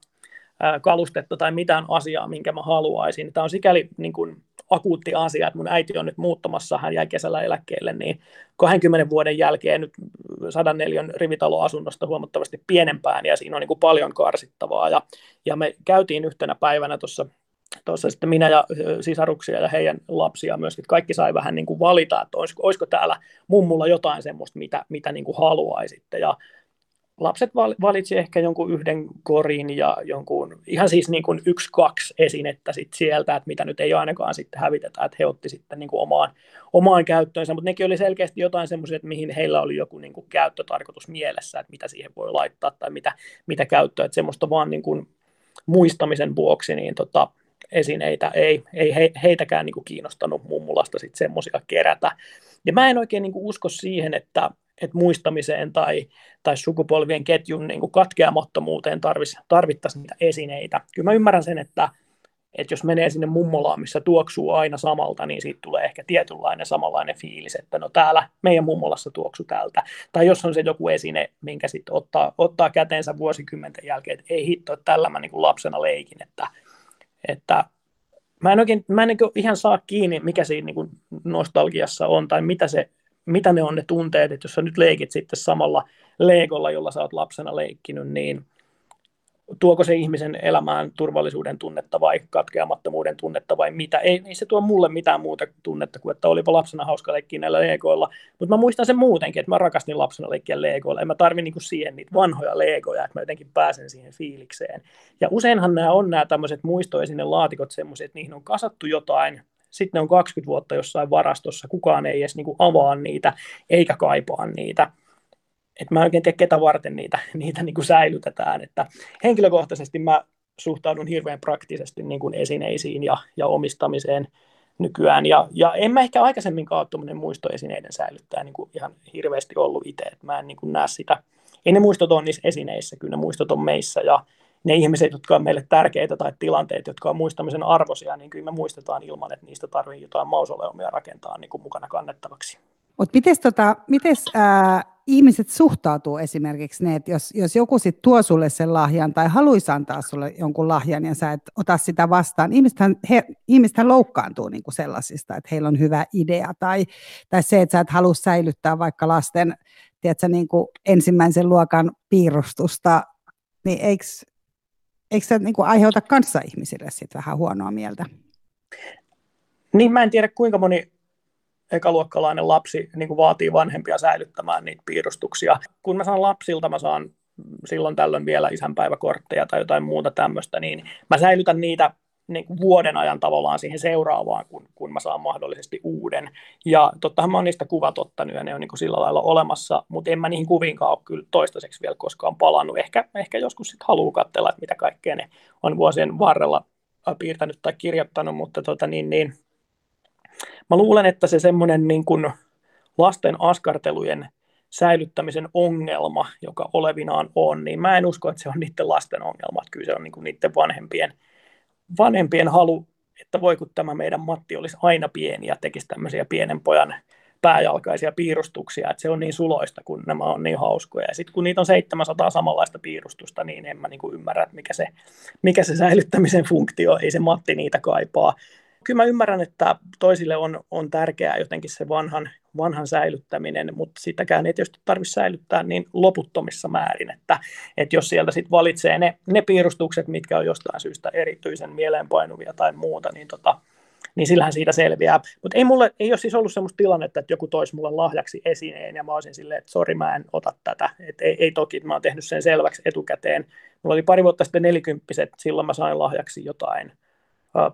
kalustetta tai mitään asiaa, minkä mä haluaisin. Tämä on sikäli niin kuin akuutti asia, että mun äiti on nyt muuttamassa, hän jäi kesällä eläkkeelle, niin 20 vuoden jälkeen nyt 104 rivitaloasunnosta huomattavasti pienempään, ja siinä on niin kuin paljon karsittavaa, ja, ja me käytiin yhtenä päivänä tuossa tuossa sitten minä ja sisaruksia ja heidän lapsia myöskin, kaikki sai vähän niin kuin valita, että olisiko, olisiko täällä mummulla jotain semmoista, mitä, mitä niin kuin haluaisitte. Ja lapset valitsi ehkä jonkun yhden korin ja jonkun, ihan siis niin kuin yksi, kaksi esinettä sit sieltä, että mitä nyt ei ainakaan sitten hävitetä, että he otti sitten niin kuin omaan, omaan käyttöönsä, mutta nekin oli selkeästi jotain semmoisia, että mihin heillä oli joku niin kuin käyttötarkoitus mielessä, että mitä siihen voi laittaa tai mitä, mitä käyttöä, että semmoista vaan niin kuin muistamisen vuoksi, niin tota, esineitä, ei, ei he, heitäkään niin kuin kiinnostanut mummulasta sitten semmoisia kerätä. Ja mä en oikein niin kuin usko siihen, että, että muistamiseen tai, tai sukupolvien ketjun niin kuin katkeamattomuuteen tarvittaisiin niitä esineitä. Kyllä mä ymmärrän sen, että, että jos menee sinne mummolaan, missä tuoksuu aina samalta, niin siitä tulee ehkä tietynlainen samanlainen fiilis, että no täällä meidän mummolassa tuoksu tältä. Tai jos on se joku esine, minkä sitten ottaa, ottaa käteensä vuosikymmenten jälkeen, että ei hitto, että tällä mä niin kuin lapsena leikin, että, että mä en oikein, mä en niin ihan saa kiinni, mikä siinä niin nostalgiassa on, tai mitä, se, mitä ne on ne tunteet, että jos sä nyt leikit sitten samalla leikolla, jolla sä oot lapsena leikkinyt, niin tuoko se ihmisen elämään turvallisuuden tunnetta vai katkeamattomuuden tunnetta vai mitä. Ei, ei se tuo mulle mitään muuta tunnetta kuin, että olipa lapsena hauska leikkiä näillä legoilla. Mutta mä muistan sen muutenkin, että mä rakastin lapsena leikkiä legoilla. En mä tarvi niinku siihen niitä vanhoja legoja, että mä jotenkin pääsen siihen fiilikseen. Ja useinhan nämä on nämä tämmöiset muistoesine laatikot semmoiset, että niihin on kasattu jotain, sitten ne on 20 vuotta jossain varastossa, kukaan ei edes niinku avaa niitä eikä kaipaa niitä että mä en oikein tiedä, ketä varten niitä, niitä niin kuin säilytetään. Että henkilökohtaisesti mä suhtaudun hirveän praktisesti niin kuin esineisiin ja, ja omistamiseen nykyään. Ja, ja en mä ehkä aikaisemminkaan ole tuommoinen muistoesineiden säilyttää niin kuin ihan hirveästi ollut itse. Mä en niin kuin näe sitä. Ei ne muistot ole niissä esineissä, kyllä ne muistot on meissä. Ja ne ihmiset, jotka on meille tärkeitä tai tilanteet, jotka on muistamisen arvoisia, niin kyllä me muistetaan ilman, että niistä tarvitsee jotain mausoleumia rakentaa niin kuin mukana kannettavaksi. Mutta miten tota, ihmiset suhtautuu esimerkiksi ne, että jos, jos joku sit tuo sulle sen lahjan tai haluaisi antaa sulle jonkun lahjan ja sä et ota sitä vastaan, ihmisethän, he, ihmisethän loukkaantuu niin kuin sellaisista, että heillä on hyvä idea tai, tai se, että sä et halua säilyttää vaikka lasten tiedätkö, niin kuin ensimmäisen luokan piirustusta, niin eikö, eikö se niin aiheuta kanssa ihmisille sit vähän huonoa mieltä? Niin mä en tiedä kuinka moni ekaluokkalainen lapsi niin kuin vaatii vanhempia säilyttämään niitä piirustuksia. Kun mä saan lapsilta, mä saan silloin tällöin vielä isänpäiväkortteja tai jotain muuta tämmöistä, niin mä säilytän niitä niin kuin vuoden ajan tavallaan siihen seuraavaan, kun, kun mä saan mahdollisesti uuden. Ja tottahan mä oon niistä kuvat ottanut ja ne on niin kuin sillä lailla olemassa, mutta en mä niihin kuviinkaan ole kyllä toistaiseksi vielä koskaan palannut. Ehkä, ehkä joskus sitten haluaa katsella, että mitä kaikkea ne on vuosien varrella piirtänyt tai kirjoittanut, mutta tota, niin, niin, Mä luulen, että se semmoinen niin kuin lasten askartelujen säilyttämisen ongelma, joka olevinaan on, niin mä en usko, että se on niiden lasten ongelma. Kyllä se on niin kuin niiden vanhempien, vanhempien halu, että voi kun tämä meidän Matti olisi aina pieni ja tekisi tämmöisiä pienen pojan pääjalkaisia piirustuksia, että se on niin suloista, kun nämä on niin hauskoja. Ja sitten kun niitä on 700 samanlaista piirustusta, niin en mä niin kuin ymmärrä, että mikä se, mikä se säilyttämisen funktio, ei se Matti niitä kaipaa kyllä mä ymmärrän, että toisille on, on tärkeää jotenkin se vanhan, vanhan säilyttäminen, mutta sitäkään ei tietysti tarvitse säilyttää niin loputtomissa määrin, että, että jos sieltä sitten valitsee ne, ne piirustukset, mitkä on jostain syystä erityisen mieleenpainuvia tai muuta, niin, tota, niin sillähän siitä selviää. Mutta ei, mulle, ei ole siis ollut sellaista tilannetta, että joku toisi mulle lahjaksi esineen ja mä olisin silleen, että sori mä en ota tätä. Et ei, ei toki, mä oon tehnyt sen selväksi etukäteen. Mulla oli pari vuotta sitten nelikymppiset, silloin mä sain lahjaksi jotain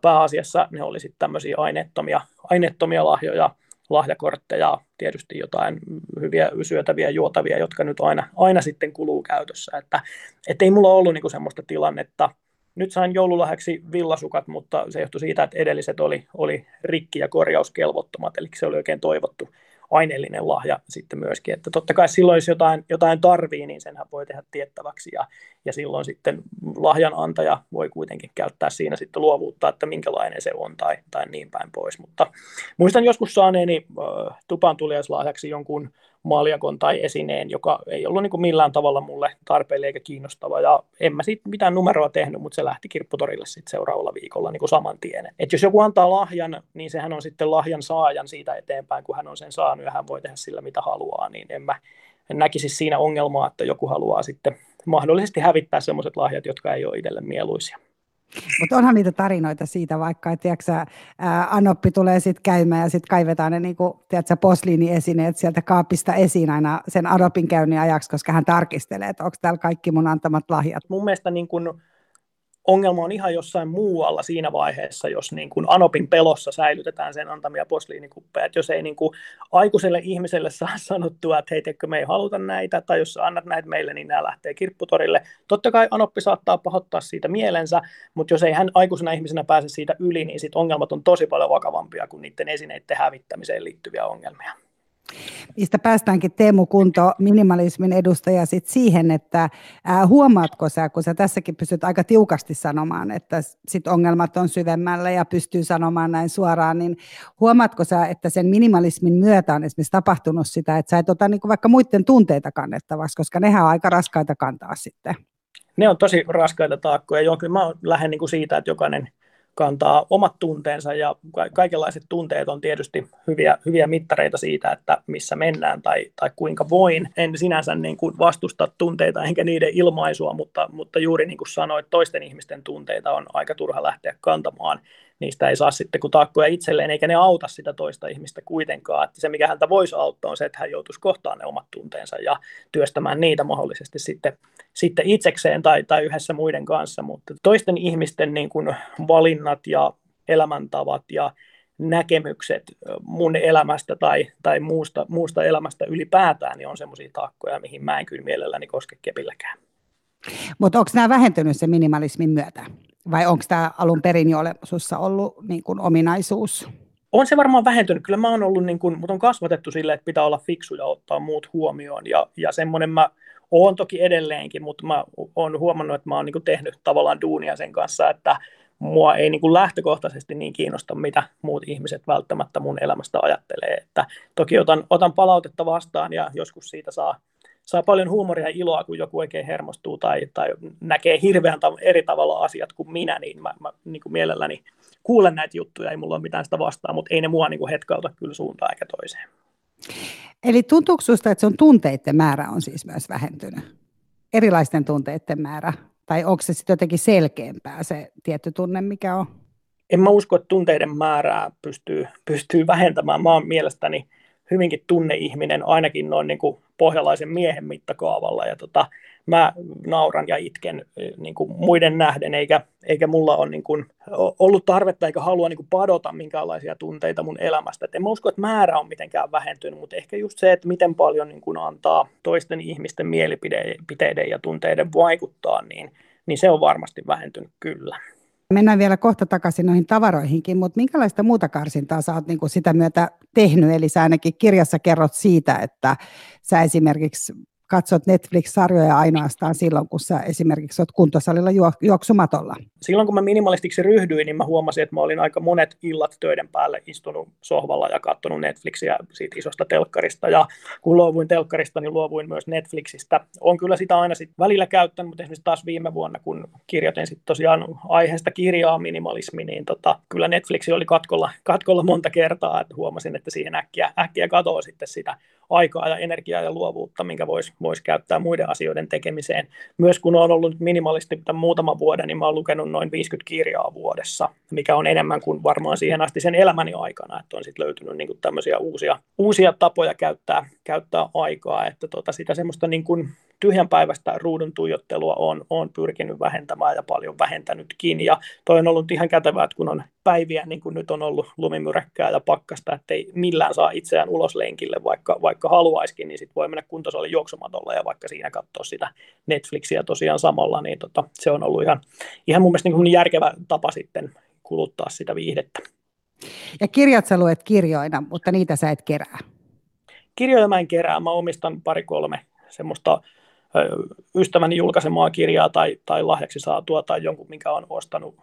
pääasiassa ne oli sitten tämmöisiä aineettomia, aineettomia lahjoja, lahjakortteja, tietysti jotain hyviä syötäviä, juotavia, jotka nyt aina, aina sitten kuluu käytössä. Että, et ei mulla ollut niinku semmoista tilannetta. Nyt sain joululahjaksi villasukat, mutta se johtui siitä, että edelliset oli, oli rikki- ja korjauskelvottomat, eli se oli oikein toivottu aineellinen lahja sitten myöskin. Että totta kai silloin, jos jotain, jotain tarvii, niin senhän voi tehdä tiettäväksi ja, ja silloin sitten lahjan antaja voi kuitenkin käyttää siinä sitten luovuutta, että minkälainen se on tai, tai niin päin pois. Mutta muistan joskus saaneeni äh, tupan tuliaislahjaksi jonkun maljakon tai esineen, joka ei ollut niin kuin millään tavalla mulle tarpeellinen eikä kiinnostava. Ja en mä siitä mitään numeroa tehnyt, mutta se lähti kirpputorille sitten seuraavalla viikolla niin kuin saman tien. Et jos joku antaa lahjan, niin sehän on sitten lahjan saajan siitä eteenpäin, kun hän on sen saanut ja hän voi tehdä sillä mitä haluaa, niin en mä näkisi siinä ongelmaa, että joku haluaa sitten mahdollisesti hävittää sellaiset lahjat, jotka ei ole itselle mieluisia. Mutta onhan niitä tarinoita siitä vaikka, että tiiäksä, ää, Anoppi tulee sitten käymään ja sitten kaivetaan ne niinku, tiiäksä, posliiniesineet sieltä kaapista esiin aina sen Anopin käynnin ajaksi, koska hän tarkistelee, että onko täällä kaikki mun antamat lahjat. Mun mielestä niin kun ongelma on ihan jossain muualla siinä vaiheessa, jos niin kuin Anopin pelossa säilytetään sen antamia posliinikuppeja. Että jos ei niin kuin aikuiselle ihmiselle saa (laughs) sanottua, että hei, teikö me ei haluta näitä, tai jos annat näitä meille, niin nämä lähtee kirpputorille. Totta kai Anoppi saattaa pahoittaa siitä mielensä, mutta jos ei hän aikuisena ihmisenä pääse siitä yli, niin sit ongelmat on tosi paljon vakavampia kuin niiden esineiden hävittämiseen liittyviä ongelmia. Mistä päästäänkin Teemu Kunto, minimalismin edustaja, sit siihen, että huomaatko sä, kun sä tässäkin pystyt aika tiukasti sanomaan, että sit ongelmat on syvemmällä ja pystyy sanomaan näin suoraan, niin huomaatko sä, että sen minimalismin myötä on esimerkiksi tapahtunut sitä, että sä et ota niin vaikka muiden tunteita kannettavaksi, koska nehän on aika raskaita kantaa sitten. Ne on tosi raskaita taakkoja. Joo, kyllä mä lähden niin kuin siitä, että jokainen kantaa omat tunteensa ja kaikenlaiset tunteet on tietysti hyviä, hyviä mittareita siitä, että missä mennään tai, tai kuinka voin. En sinänsä niin kuin vastusta tunteita enkä niiden ilmaisua, mutta, mutta juuri niin kuin sanoit, toisten ihmisten tunteita on aika turha lähteä kantamaan niistä ei saa sitten kuin taakkoja itselleen, eikä ne auta sitä toista ihmistä kuitenkaan. Että se, mikä häntä voisi auttaa, on se, että hän joutuisi kohtaan ne omat tunteensa ja työstämään niitä mahdollisesti sitten, sitten itsekseen tai, tai yhdessä muiden kanssa. Mutta toisten ihmisten niin kuin valinnat ja elämäntavat ja näkemykset mun elämästä tai, tai muusta, muusta elämästä ylipäätään, niin on semmoisia taakkoja, mihin mä en kyllä mielelläni koske kepilläkään. Mutta onko nämä vähentynyt se minimalismin myötä? Vai onko tämä alun perin jo olemassa ollut niin kuin ominaisuus? On se varmaan vähentynyt. Kyllä mä oon ollut, niin kuin, mut on kasvatettu sille, että pitää olla fiksu ja ottaa muut huomioon. Ja, ja semmoinen mä oon toki edelleenkin, mutta mä oon huomannut, että mä oon niin kuin tehnyt tavallaan duunia sen kanssa, että mua ei niin kuin lähtökohtaisesti niin kiinnosta, mitä muut ihmiset välttämättä mun elämästä ajattelee. Että toki otan, otan palautetta vastaan ja joskus siitä saa saa paljon huumoria ja iloa, kun joku oikein hermostuu tai, tai näkee hirveän tav- eri tavalla asiat kuin minä, niin mä, mä niin kuin mielelläni kuulen näitä juttuja, ei mulla ole mitään sitä vastaa, mutta ei ne mua niin kuin hetkauta kyllä suuntaan eikä toiseen. Eli tuntuuko sinusta, että sun tunteiden määrä on siis myös vähentynyt? Erilaisten tunteiden määrä? Tai onko se sitten jotenkin selkeämpää se tietty tunne, mikä on? En mä usko, että tunteiden määrää pystyy, pystyy vähentämään. Mä oon mielestäni hyvinkin tunneihminen, ainakin noin niin kuin pohjalaisen miehen mittakaavalla. Ja tota, mä nauran ja itken niin kuin muiden nähden, eikä, eikä mulla ole niin kuin, ollut tarvetta eikä halua niin kuin padota minkäänlaisia tunteita mun elämästä. Et en mä usko, että määrä on mitenkään vähentynyt, mutta ehkä just se, että miten paljon niin kuin antaa toisten ihmisten mielipiteiden ja tunteiden vaikuttaa, niin, niin se on varmasti vähentynyt kyllä. Mennään vielä kohta takaisin noihin tavaroihinkin, mutta minkälaista muuta karsintaa sä oot niin kuin sitä myötä tehnyt? Eli sä ainakin kirjassa kerrot siitä, että sä esimerkiksi katsot Netflix-sarjoja ainoastaan silloin, kun sä esimerkiksi olet kuntosalilla juoksumatolla? Silloin kun mä minimalistiksi ryhdyin, niin mä huomasin, että mä olin aika monet illat töiden päälle istunut sohvalla ja katsonut Netflixiä siitä isosta telkkarista. Ja kun luovuin telkkarista, niin luovuin myös Netflixistä. On kyllä sitä aina sit välillä käyttänyt, mutta esimerkiksi taas viime vuonna, kun kirjoitin sitten tosiaan aiheesta kirjaa minimalismi, niin tota, kyllä Netflixi oli katkolla, katkolla monta kertaa, että huomasin, että siihen äkkiä, äkkiä katoaa sitten sitä aikaa ja energiaa ja luovuutta, minkä voisi vois käyttää muiden asioiden tekemiseen. Myös kun olen ollut minimalisti tämän muutaman vuoden, niin olen lukenut noin 50 kirjaa vuodessa, mikä on enemmän kuin varmaan siihen asti sen elämäni aikana, että on sitten löytynyt niin tämmöisiä uusia, uusia tapoja käyttää, käyttää aikaa, että tota, sitä semmoista niin kuin tyhjän päivästä ruudun tuijottelua on, on pyrkinyt vähentämään ja paljon vähentänytkin. Ja toi on ollut ihan kätevää, että kun on päiviä, niin kuin nyt on ollut lumimyräkkää ja pakkasta, että ei millään saa itseään ulos lenkille, vaikka, vaikka haluaisikin, niin sitten voi mennä kuntosalin juoksumatolla ja vaikka siinä katsoa sitä Netflixiä tosiaan samalla, niin tota, se on ollut ihan, ihan mun mielestä niin järkevä tapa sitten kuluttaa sitä viihdettä. Ja kirjat sä luet kirjoina, mutta niitä sä et kerää. Kirjoja mä en kerää, mä omistan pari-kolme semmoista ystäväni julkaisemaa kirjaa tai, tai lahjaksi saatua tai jonkun, minkä on ostanut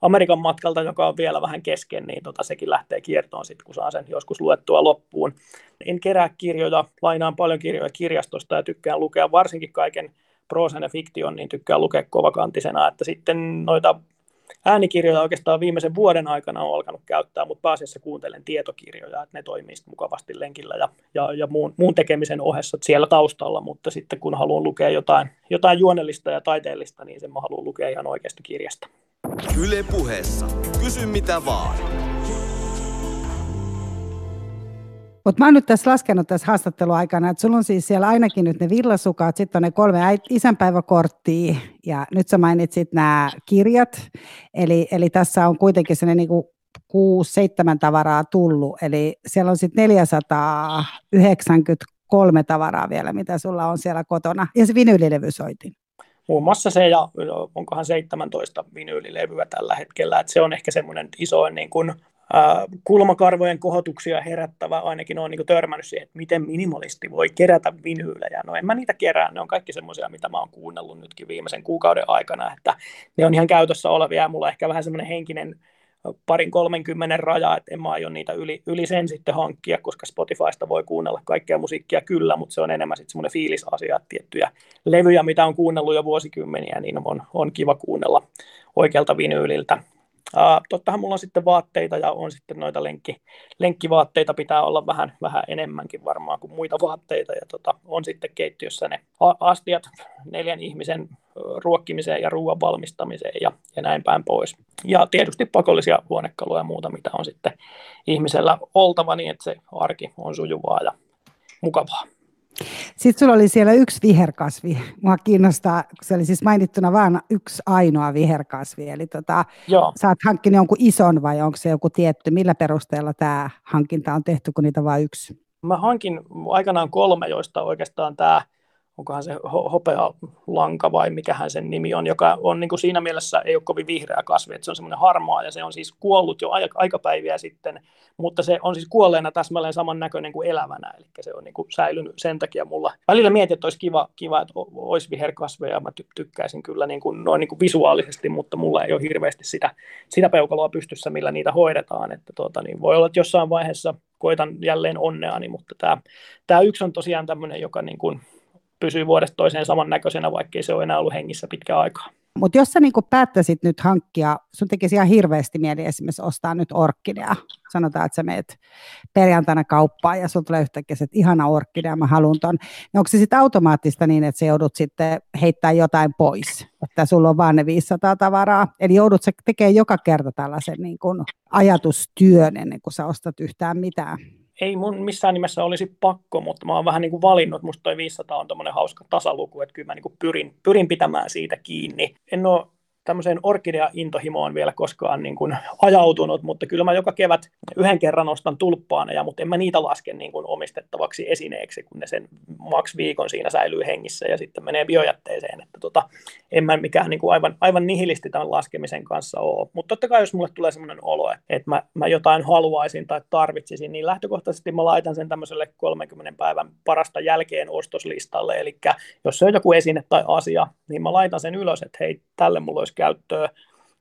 Amerikan matkalta, joka on vielä vähän kesken, niin tota, sekin lähtee kiertoon sitten, kun saa sen joskus luettua loppuun. En kerää kirjoja, lainaan paljon kirjoja kirjastosta ja tykkään lukea varsinkin kaiken proosan ja fiktion, niin tykkään lukea kovakantisena, että sitten noita äänikirjoja oikeastaan viimeisen vuoden aikana on alkanut käyttää, mutta pääasiassa kuuntelen tietokirjoja, että ne toimii mukavasti lenkillä ja, ja, ja muun, muun tekemisen ohessa siellä taustalla, mutta sitten kun haluan lukea jotain, jotain juonellista ja taiteellista, niin sen mä haluan lukea ihan oikeasta kirjasta. Yle puheessa. Kysy mitä vaan. Mutta mä oon nyt tässä laskenut tässä haastatteluaikana, että sulla on siis siellä ainakin nyt ne villasukat, sitten on ne kolme isänpäiväkorttia ja nyt sä mainitsit nämä kirjat. Eli, eli tässä on kuitenkin sellainen niin kuusi, seitsemän tavaraa tullut, eli siellä on sitten 493 tavaraa vielä, mitä sulla on siellä kotona, ja se vinyylilevysoitin. Muun muassa se, ja onkohan 17 vinyylilevyä tällä hetkellä, että se on ehkä semmoinen iso niin kuin, kulmakarvojen kohotuksia herättävä, ainakin on niin törmännyt siihen, että miten minimalisti voi kerätä vinyylejä. No en mä niitä kerää, ne on kaikki semmoisia, mitä mä oon kuunnellut nytkin viimeisen kuukauden aikana, että ne on ihan käytössä olevia, ja mulla on ehkä vähän semmoinen henkinen parin 30 raja, että en mä aio niitä yli, yli sen sitten hankkia, koska Spotifysta voi kuunnella kaikkea musiikkia kyllä, mutta se on enemmän sitten semmoinen fiilisasia, että tiettyjä levyjä, mitä on kuunnellut jo vuosikymmeniä, niin on, on kiva kuunnella oikealta vinyyliltä. Uh, tottahan mulla on sitten vaatteita ja on sitten noita lenkki, lenkkivaatteita pitää olla vähän, vähän enemmänkin varmaan kuin muita vaatteita ja tota, on sitten keittiössä ne astiat neljän ihmisen ruokkimiseen ja ruoan valmistamiseen ja, ja näin päin pois. Ja tietysti pakollisia huonekaluja ja muuta, mitä on sitten ihmisellä oltava niin, että se arki on sujuvaa ja mukavaa. Sitten sulla oli siellä yksi viherkasvi. Mua kiinnostaa, kun se oli siis mainittuna vain yksi ainoa viherkasvi. Eli tota, Joo. sä oot hankkinut jonkun ison vai onko se joku tietty? Millä perusteella tämä hankinta on tehty, kun niitä vain yksi? Mä hankin aikanaan kolme, joista oikeastaan tämä onkohan se hopea lanka vai mikähän sen nimi on, joka on niin kuin siinä mielessä ei ole kovin vihreä kasvi, että se on semmoinen harmaa ja se on siis kuollut jo aikapäiviä sitten, mutta se on siis kuolleena täsmälleen saman näköinen kuin elävänä, eli se on niin kuin säilynyt sen takia mulla. Välillä mietin, että olisi kiva, kiva että olisi viherkasveja, mä tykkäisin kyllä niin kuin, noin niin kuin visuaalisesti, mutta mulla ei ole hirveästi sitä, sitä peukaloa pystyssä, millä niitä hoidetaan, että tuota, niin voi olla, että jossain vaiheessa koitan jälleen onneani, mutta tämä, tämä yksi on tosiaan tämmöinen, joka niin kuin pysyy vuodesta toiseen samannäköisenä, vaikkei se ole enää ollut hengissä pitkään aikaa. Mutta jos sä niinku päättäisit nyt hankkia, sun tekisi ihan hirveästi mieli esimerkiksi ostaa nyt orkkidea. Sanotaan, että sä meet perjantaina kauppaan ja sulla tulee yhtäkkiä että ihana orkkidea, mä haluan ton. Niin onko se sitten automaattista niin, että sä joudut sitten heittää jotain pois, että sulla on vaan ne 500 tavaraa. Eli joudut sä tekemään joka kerta tällaisen niin kun ajatustyön ennen kuin sä ostat yhtään mitään ei mun missään nimessä olisi pakko, mutta mä oon vähän niin kuin valinnut, musta toi 500 on tommonen hauska tasaluku, että kyllä mä niin kuin pyrin, pyrin pitämään siitä kiinni. En ole tämmöiseen orkidea-intohimoon vielä koskaan niin kuin ajautunut, mutta kyllä mä joka kevät yhden kerran ostan tulppaaneja, mutta en mä niitä laske niin kuin omistettavaksi esineeksi, kun ne sen maks viikon siinä säilyy hengissä ja sitten menee biojätteeseen. Että tota, en mä mikään niin kuin aivan, aivan nihilisti tämän laskemisen kanssa ole. Mutta totta kai jos mulle tulee semmoinen olo, että mä, mä jotain haluaisin tai tarvitsisin, niin lähtökohtaisesti mä laitan sen tämmöiselle 30 päivän parasta jälkeen ostoslistalle. Eli jos se on joku esine tai asia, niin mä laitan sen ylös, että hei, tälle mulla olisi käyttöä.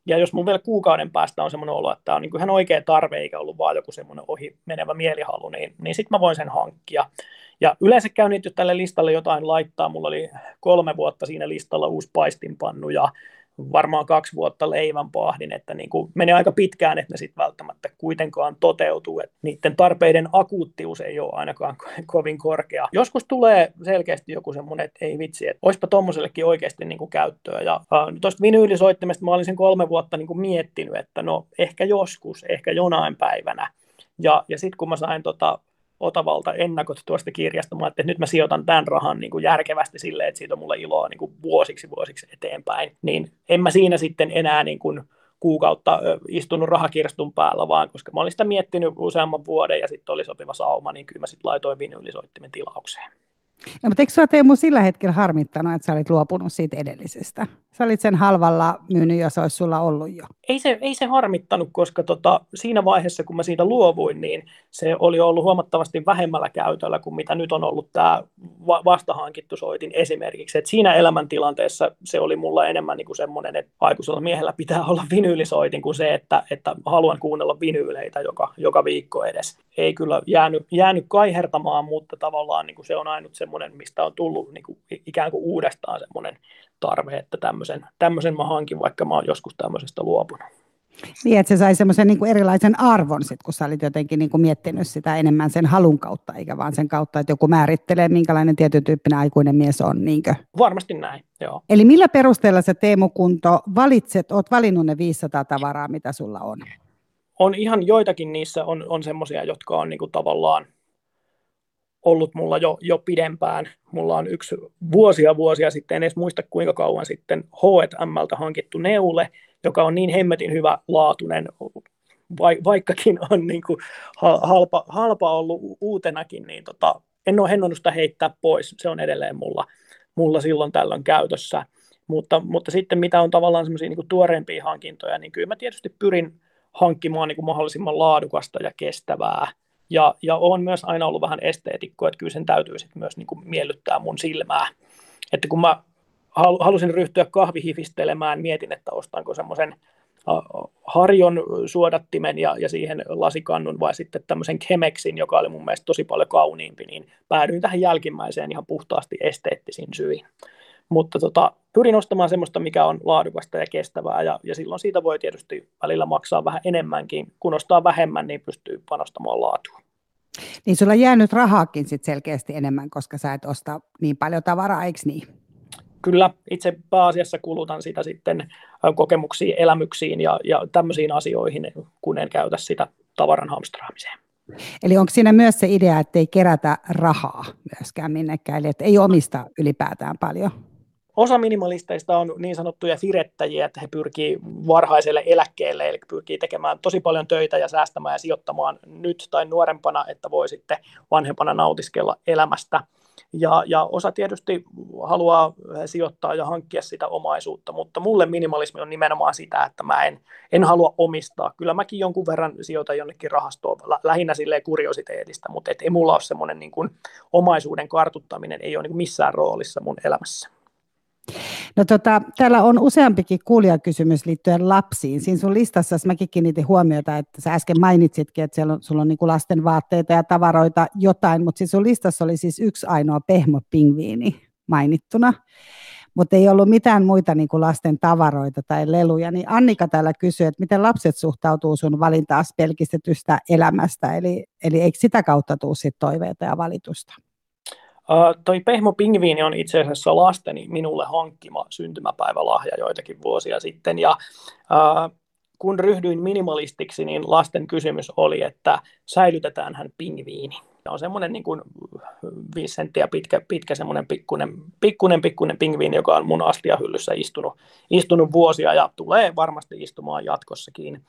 Ja jos mun vielä kuukauden päästä on semmoinen olo, että tämä on niin ihan oikea tarve, eikä ollut vaan joku semmoinen ohi menevä mielihalu, niin, niin sitten mä voin sen hankkia. Ja yleensä käy niitä, tälle listalle jotain laittaa. Mulla oli kolme vuotta siinä listalla uusi paistinpannu ja varmaan kaksi vuotta leivän pahdin, että niin kuin menee aika pitkään, että ne sitten välttämättä kuitenkaan toteutuu, että niiden tarpeiden akuuttius ei ole ainakaan kovin korkea. Joskus tulee selkeästi joku semmoinen, että ei vitsi, että olisipa tuommoisellekin oikeasti niin kuin käyttöä. Ja äh, tuosta vinyylisoittimesta mä olin sen kolme vuotta niin kuin miettinyt, että no ehkä joskus, ehkä jonain päivänä. Ja, ja sitten kun mä sain tota, Otavalta ennakot tuosta kirjasta. Mä että nyt mä sijoitan tämän rahan niin kuin järkevästi silleen, että siitä on mulle iloa niin kuin vuosiksi vuosiksi eteenpäin. Niin en mä siinä sitten enää niin kuin kuukautta istunut rahakirstun päällä, vaan koska mä olin sitä miettinyt useamman vuoden ja sitten oli sopiva sauma, niin kyllä mä sitten laitoin vinyylisoittimen tilaukseen. No, mutta eikö sinua Teemu sillä hetkellä harmittanut, että sä olit luopunut siitä edellisestä? Sä olit sen halvalla myynyt, jos olisi sulla ollut jo. Ei se, ei se harmittanut, koska tota, siinä vaiheessa, kun mä siitä luovuin, niin se oli ollut huomattavasti vähemmällä käytöllä kuin mitä nyt on ollut tämä vastahankittu soitin esimerkiksi. Et siinä elämäntilanteessa se oli mulla enemmän niin kuin semmoinen, että aikuisella miehellä pitää olla vinyylisoitin kuin se, että, että haluan kuunnella vinyyleitä joka, joka viikko edes. Ei kyllä jäänyt, jäänyt kaihertamaan, mutta tavallaan niin kuin se on ainut semmoinen, mistä on tullut niin kuin ikään kuin uudestaan semmoinen tarve, että tämmöisen, tämmöisen mä hankin, vaikka mä oon joskus tämmöisestä luopunut. Niin, että se sai semmoisen niin erilaisen arvon, sit, kun sä olit jotenkin niin kuin miettinyt sitä enemmän sen halun kautta, eikä vaan sen kautta, että joku määrittelee, minkälainen tietyn tyyppinen aikuinen mies on. Niinkö? Varmasti näin, joo. Eli millä perusteella sä Teemu Kunto valitset, oot valinnut ne 500 tavaraa, mitä sulla on? On ihan joitakin niissä on, on semmoisia, jotka on niin kuin tavallaan ollut mulla jo, jo pidempään. Mulla on yksi vuosia vuosia sitten, en edes muista kuinka kauan sitten, H&Mltä hankittu neule, joka on niin hemmetin hyvä laatunen, vaikkakin on niin kuin halpa, halpa ollut uutenakin, niin tota, en ole hennonnut sitä heittää pois. Se on edelleen mulla, mulla silloin tällöin käytössä. Mutta, mutta sitten mitä on tavallaan semmoisia niin tuoreempia hankintoja, niin kyllä mä tietysti pyrin hankkimaan niin kuin mahdollisimman laadukasta ja kestävää. Ja, ja on myös aina ollut vähän esteetikko, että kyllä sen täytyy sitten myös niin kuin miellyttää mun silmää. Että kun mä halusin ryhtyä kahvihifistelemään, mietin, että ostanko semmoisen harjon suodattimen ja, ja siihen lasikannun vai sitten tämmöisen Chemexin, joka oli mun mielestä tosi paljon kauniimpi, niin päädyin tähän jälkimmäiseen ihan puhtaasti esteettisin syin. Mutta tota, pyrin ostamaan semmoista, mikä on laadukasta ja kestävää, ja, ja silloin siitä voi tietysti välillä maksaa vähän enemmänkin. Kun ostaa vähemmän, niin pystyy panostamaan laatuun. Niin sulla jää nyt rahaakin sit selkeästi enemmän, koska sä et osta niin paljon tavaraa, eikö niin? Kyllä, itse pääasiassa kulutan sitä sitten kokemuksiin, elämyksiin ja, ja tämmöisiin asioihin, kun en käytä sitä tavaran hamstraamiseen. Eli onko siinä myös se idea, että ei kerätä rahaa myöskään minnekään, eli että ei omista ylipäätään paljon? Osa minimalisteista on niin sanottuja firettäjiä, että he pyrkii varhaiselle eläkkeelle, eli pyrkii tekemään tosi paljon töitä ja säästämään ja sijoittamaan nyt tai nuorempana, että voi sitten vanhempana nautiskella elämästä. Ja, ja osa tietysti haluaa sijoittaa ja hankkia sitä omaisuutta, mutta mulle minimalismi on nimenomaan sitä, että mä en, en halua omistaa. Kyllä mäkin jonkun verran sijoitan jonnekin rahastoon, lähinnä silleen kuriositeetista, mutta et ei mulla ole semmoinen niin kuin omaisuuden kartuttaminen, ei ole niin missään roolissa mun elämässä. No tota, täällä on useampikin kuulijakysymys liittyen lapsiin. Siinä sun listassa mäkin kiinnitin huomiota, että sä äsken mainitsitkin, että siellä on, sulla on niin lasten vaatteita ja tavaroita jotain, mutta siis sun listassa oli siis yksi ainoa pehmopingviini mainittuna, mutta ei ollut mitään muita niin lasten tavaroita tai leluja. Niin Annika täällä kysyy, että miten lapset suhtautuu sun valintaas pelkistetystä elämästä, eli, eli eikö sitä kautta tule sit toiveita ja valitusta? Toi Pehmo Pingviini on itse asiassa lasteni minulle hankkima syntymäpäivälahja joitakin vuosia sitten. Ja kun ryhdyin minimalistiksi, niin lasten kysymys oli, että säilytetään hän pingviini. Ja on semmoinen niin kuin 5 senttiä pitkä, pitkä semmoinen pikkunen, pikkunen, pikkunen pingviini, joka on mun astiahyllyssä istunut, istunut vuosia ja tulee varmasti istumaan jatkossakin.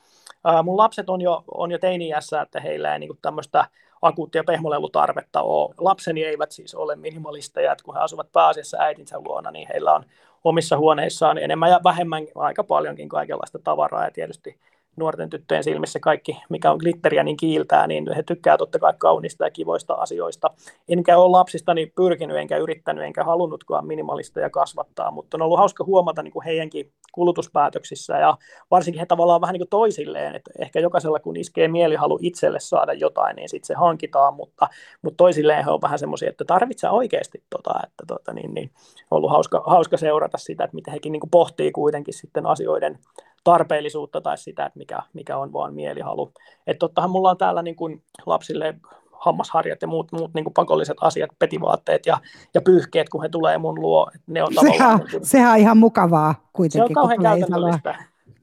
Uh, mun lapset on jo, on jo teiniässä, että heillä ei niin kuin tämmöistä akuuttia pehmolelutarvetta ole. Lapseni eivät siis ole minimalisteja, että kun he asuvat pääasiassa äitinsä luona, niin heillä on omissa huoneissaan enemmän ja vähemmän aika paljonkin kaikenlaista tavaraa ja tietysti nuorten tyttöjen silmissä kaikki, mikä on glitteriä, niin kiiltää, niin he tykkää totta kai kaunista ja kivoista asioista. Enkä ole lapsistani pyrkinyt, enkä yrittänyt, enkä halunnutkaan minimalisteja kasvattaa, mutta on ollut hauska huomata niin kuin heidänkin kulutuspäätöksissä ja varsinkin he tavallaan vähän niin kuin toisilleen, että ehkä jokaisella kun iskee mielihalu itselle saada jotain, niin sitten se hankitaan, mutta, mutta toisilleen he on vähän semmoisia, että tarvitsee oikeasti tota, että tota, niin, niin, on ollut hauska, hauska seurata sitä, että miten hekin niin kuin pohtii kuitenkin sitten asioiden tarpeellisuutta tai sitä, että mikä, mikä on vaan mielihalu. Että tottahan mulla on täällä niin kuin lapsille hammasharjat ja muut, muut niin kuin pakolliset asiat, petivaatteet ja, ja pyyhkeet, kun he tulee mun luo. Ne on sehän, niin kuin, sehän on ihan mukavaa kuitenkin. Se on kauhean käytännöllistä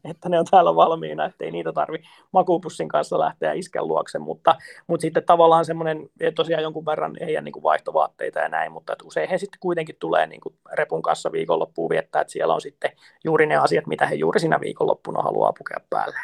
että ne on täällä valmiina, ettei niitä tarvi makupussin kanssa lähteä isken luokse, mutta, mutta sitten tavallaan semmoinen, tosiaan jonkun verran heidän niin kuin vaihtovaatteita ja näin, mutta että usein he sitten kuitenkin tulee niin kuin repun kanssa viikonloppuun viettää, että siellä on sitten juuri ne asiat, mitä he juuri siinä viikonloppuna haluaa pukea päälle.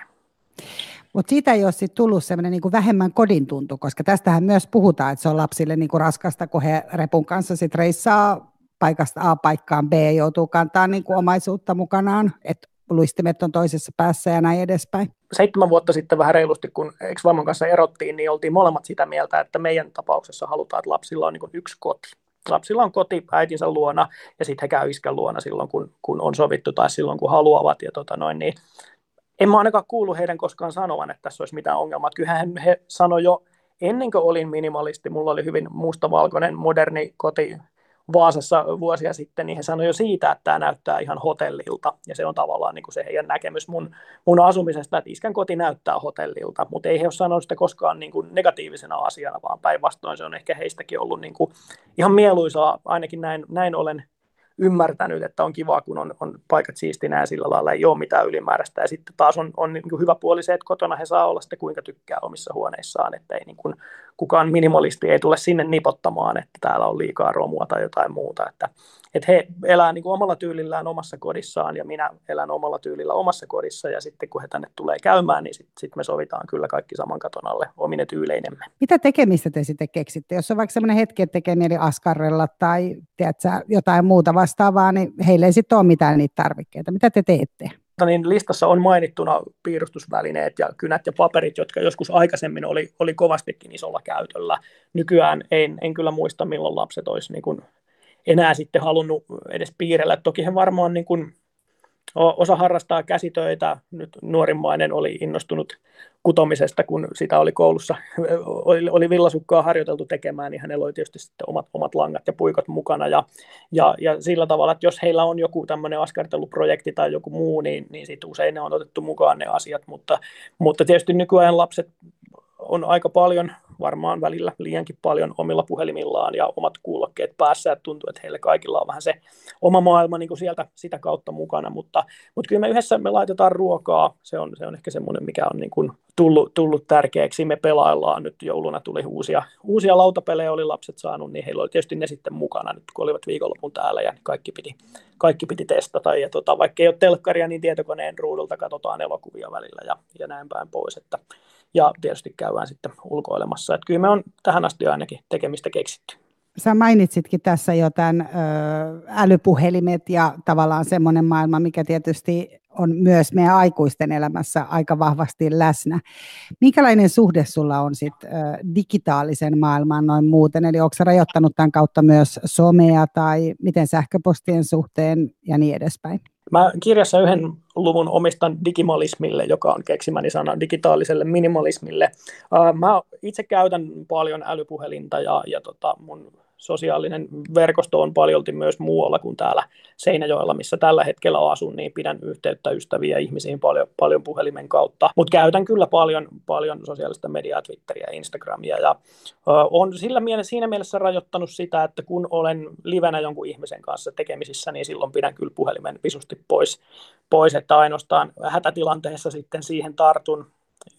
Mutta siitä ei ole sit tullut semmoinen niinku vähemmän kodin tuntu, koska tästähän myös puhutaan, että se on lapsille niinku raskasta, kun he repun kanssa sit reissaa paikasta A paikkaan B, joutuu kantaa niinku omaisuutta mukanaan. Et luistimet on toisessa päässä ja näin edespäin. Seitsemän vuotta sitten vähän reilusti, kun ex-vaimon kanssa erottiin, niin oltiin molemmat sitä mieltä, että meidän tapauksessa halutaan, että lapsilla on niin yksi koti. Lapsilla on koti äitinsä luona ja sitten he käy iskän luona silloin, kun, kun on sovittu tai silloin, kun haluavat. Ja tota noin, niin en mä ainakaan kuullut heidän koskaan sanovan, että tässä olisi mitään ongelmaa. Kyllähän he sanoivat jo ennen kuin olin minimalisti, mulla oli hyvin mustavalkoinen moderni koti, Vaasassa vuosia sitten, niin he sanoivat jo siitä, että tämä näyttää ihan hotellilta. Ja se on tavallaan niin kuin se heidän näkemys mun, mun asumisesta, että iskän koti näyttää hotellilta. Mutta ei he ole sanonut sitä koskaan niin kuin negatiivisena asiana, vaan päinvastoin se on ehkä heistäkin ollut niin kuin ihan mieluisaa, ainakin näin, näin olen ymmärtänyt, että on kiva, kun on, on paikat siistinä ja sillä lailla ei ole mitään ylimääräistä. Ja sitten taas on, on niin kuin hyvä puoli se, että kotona he saa olla sitten kuinka tykkää omissa huoneissaan, että ei niin kuin, kukaan minimalisti ei tule sinne nipottamaan, että täällä on liikaa romua tai jotain muuta. Että, että he elää niin kuin omalla tyylillään omassa kodissaan ja minä elän omalla tyylillä omassa kodissa ja sitten kun he tänne tulee käymään, niin sitten sit me sovitaan kyllä kaikki saman katon alle omine tyyleinemme. Mitä tekemistä te sitten keksitte? Jos on vaikka sellainen hetki, että tekee mieli askarrella tai tiedätkö, jotain muuta vastaavaa, niin heille ei sitten ole mitään niitä tarvikkeita. Mitä te teette? niin listassa on mainittuna piirustusvälineet ja kynät ja paperit, jotka joskus aikaisemmin oli, oli kovastikin isolla käytöllä. Nykyään en, en kyllä muista, milloin lapset olisi niin kuin enää sitten halunnut edes piirrellä. Toki he varmaan niin kuin osa harrastaa käsitöitä, nyt nuorimmainen oli innostunut kutomisesta, kun sitä oli koulussa, (laughs) oli, oli villasukkaa harjoiteltu tekemään, niin hänellä oli tietysti sitten omat, omat langat ja puikot mukana, ja, ja, ja sillä tavalla, että jos heillä on joku tämmöinen askarteluprojekti tai joku muu, niin, niin sitten usein ne on otettu mukaan ne asiat, mutta, mutta tietysti nykyajan lapset on aika paljon, varmaan välillä liiankin paljon omilla puhelimillaan ja omat kuulokkeet päässä, että tuntuu, että heillä kaikilla on vähän se oma maailma niin kuin sieltä sitä kautta mukana, mutta, mutta kyllä me yhdessä me laitetaan ruokaa, se on, se on ehkä semmoinen, mikä on niin kuin tullut, tullut tärkeäksi, me pelaillaan, nyt jouluna tuli uusia, uusia lautapelejä, oli lapset saanut, niin heillä oli tietysti ne sitten mukana, nyt kun olivat viikonlopun täällä ja kaikki piti, kaikki piti testata, ja tota, vaikka ei ole telkkaria, niin tietokoneen ruudulta katsotaan elokuvia välillä ja, ja näin päin pois, että ja tietysti käydään sitten ulkoilemassa. Että kyllä me on tähän asti ainakin tekemistä keksitty. Sä mainitsitkin tässä jo tämän ö, älypuhelimet ja tavallaan semmoinen maailma, mikä tietysti on myös meidän aikuisten elämässä aika vahvasti läsnä. Minkälainen suhde sulla on sit, ö, digitaalisen maailmaan noin muuten? Eli onko rajoittanut tämän kautta myös somea tai miten sähköpostien suhteen ja niin edespäin? Mä kirjassa yhden luvun omistan digimalismille, joka on keksimäni sana digitaaliselle minimalismille. Mä itse käytän paljon älypuhelinta ja, ja tota mun sosiaalinen verkosto on paljolti myös muualla kuin täällä Seinäjoella, missä tällä hetkellä asun, niin pidän yhteyttä ystäviä ihmisiin paljon, paljon puhelimen kautta. Mutta käytän kyllä paljon, paljon sosiaalista mediaa, Twitteriä Instagramia. Ja on sillä mielessä, siinä mielessä rajoittanut sitä, että kun olen livenä jonkun ihmisen kanssa tekemisissä, niin silloin pidän kyllä puhelimen visusti pois, pois että ainoastaan hätätilanteessa sitten siihen tartun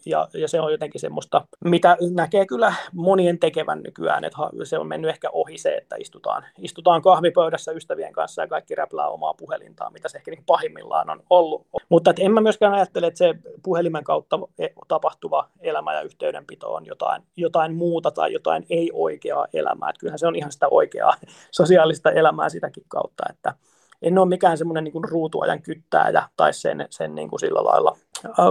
ja, ja se on jotenkin semmoista, mitä näkee kyllä monien tekevän nykyään, että se on mennyt ehkä ohi se, että istutaan, istutaan kahvipöydässä ystävien kanssa ja kaikki räplää omaa puhelintaa, mitä se ehkä niin pahimmillaan on ollut. Mutta en mä myöskään ajattele, että se puhelimen kautta e, tapahtuva elämä ja yhteydenpito on jotain, jotain muuta tai jotain ei-oikeaa elämää. Että kyllähän se on ihan sitä oikeaa sosiaalista elämää sitäkin kautta, että en ole mikään semmoinen niin ruutuajan kyttääjä tai sen, sen niin kuin sillä lailla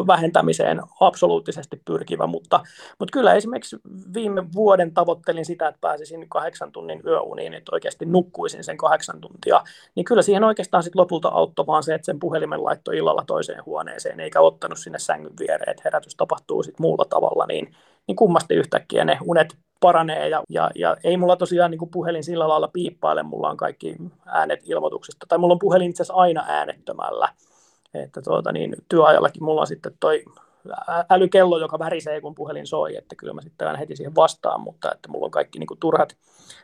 vähentämiseen absoluuttisesti pyrkivä, mutta, mutta kyllä esimerkiksi viime vuoden tavoittelin sitä, että pääsisin kahdeksan tunnin yöuniin, että oikeasti nukkuisin sen kahdeksan tuntia, niin kyllä siihen oikeastaan sitten lopulta auttoi vaan se, että sen puhelimen laittoi illalla toiseen huoneeseen, eikä ottanut sinne sängyn viereen, että herätys tapahtuu sitten muulla tavalla, niin, niin kummasti yhtäkkiä ne unet paranee ja, ja, ja ei mulla tosiaan niin kuin puhelin sillä lailla piippaile, mulla on kaikki äänet ilmoituksista, tai mulla on puhelin itse asiassa aina äänettömällä, että tuota, niin, työajallakin mulla on sitten toi älykello, joka värisee, kun puhelin soi, että kyllä mä sitten heti siihen vastaan, mutta että mulla on kaikki niin kuin turhat,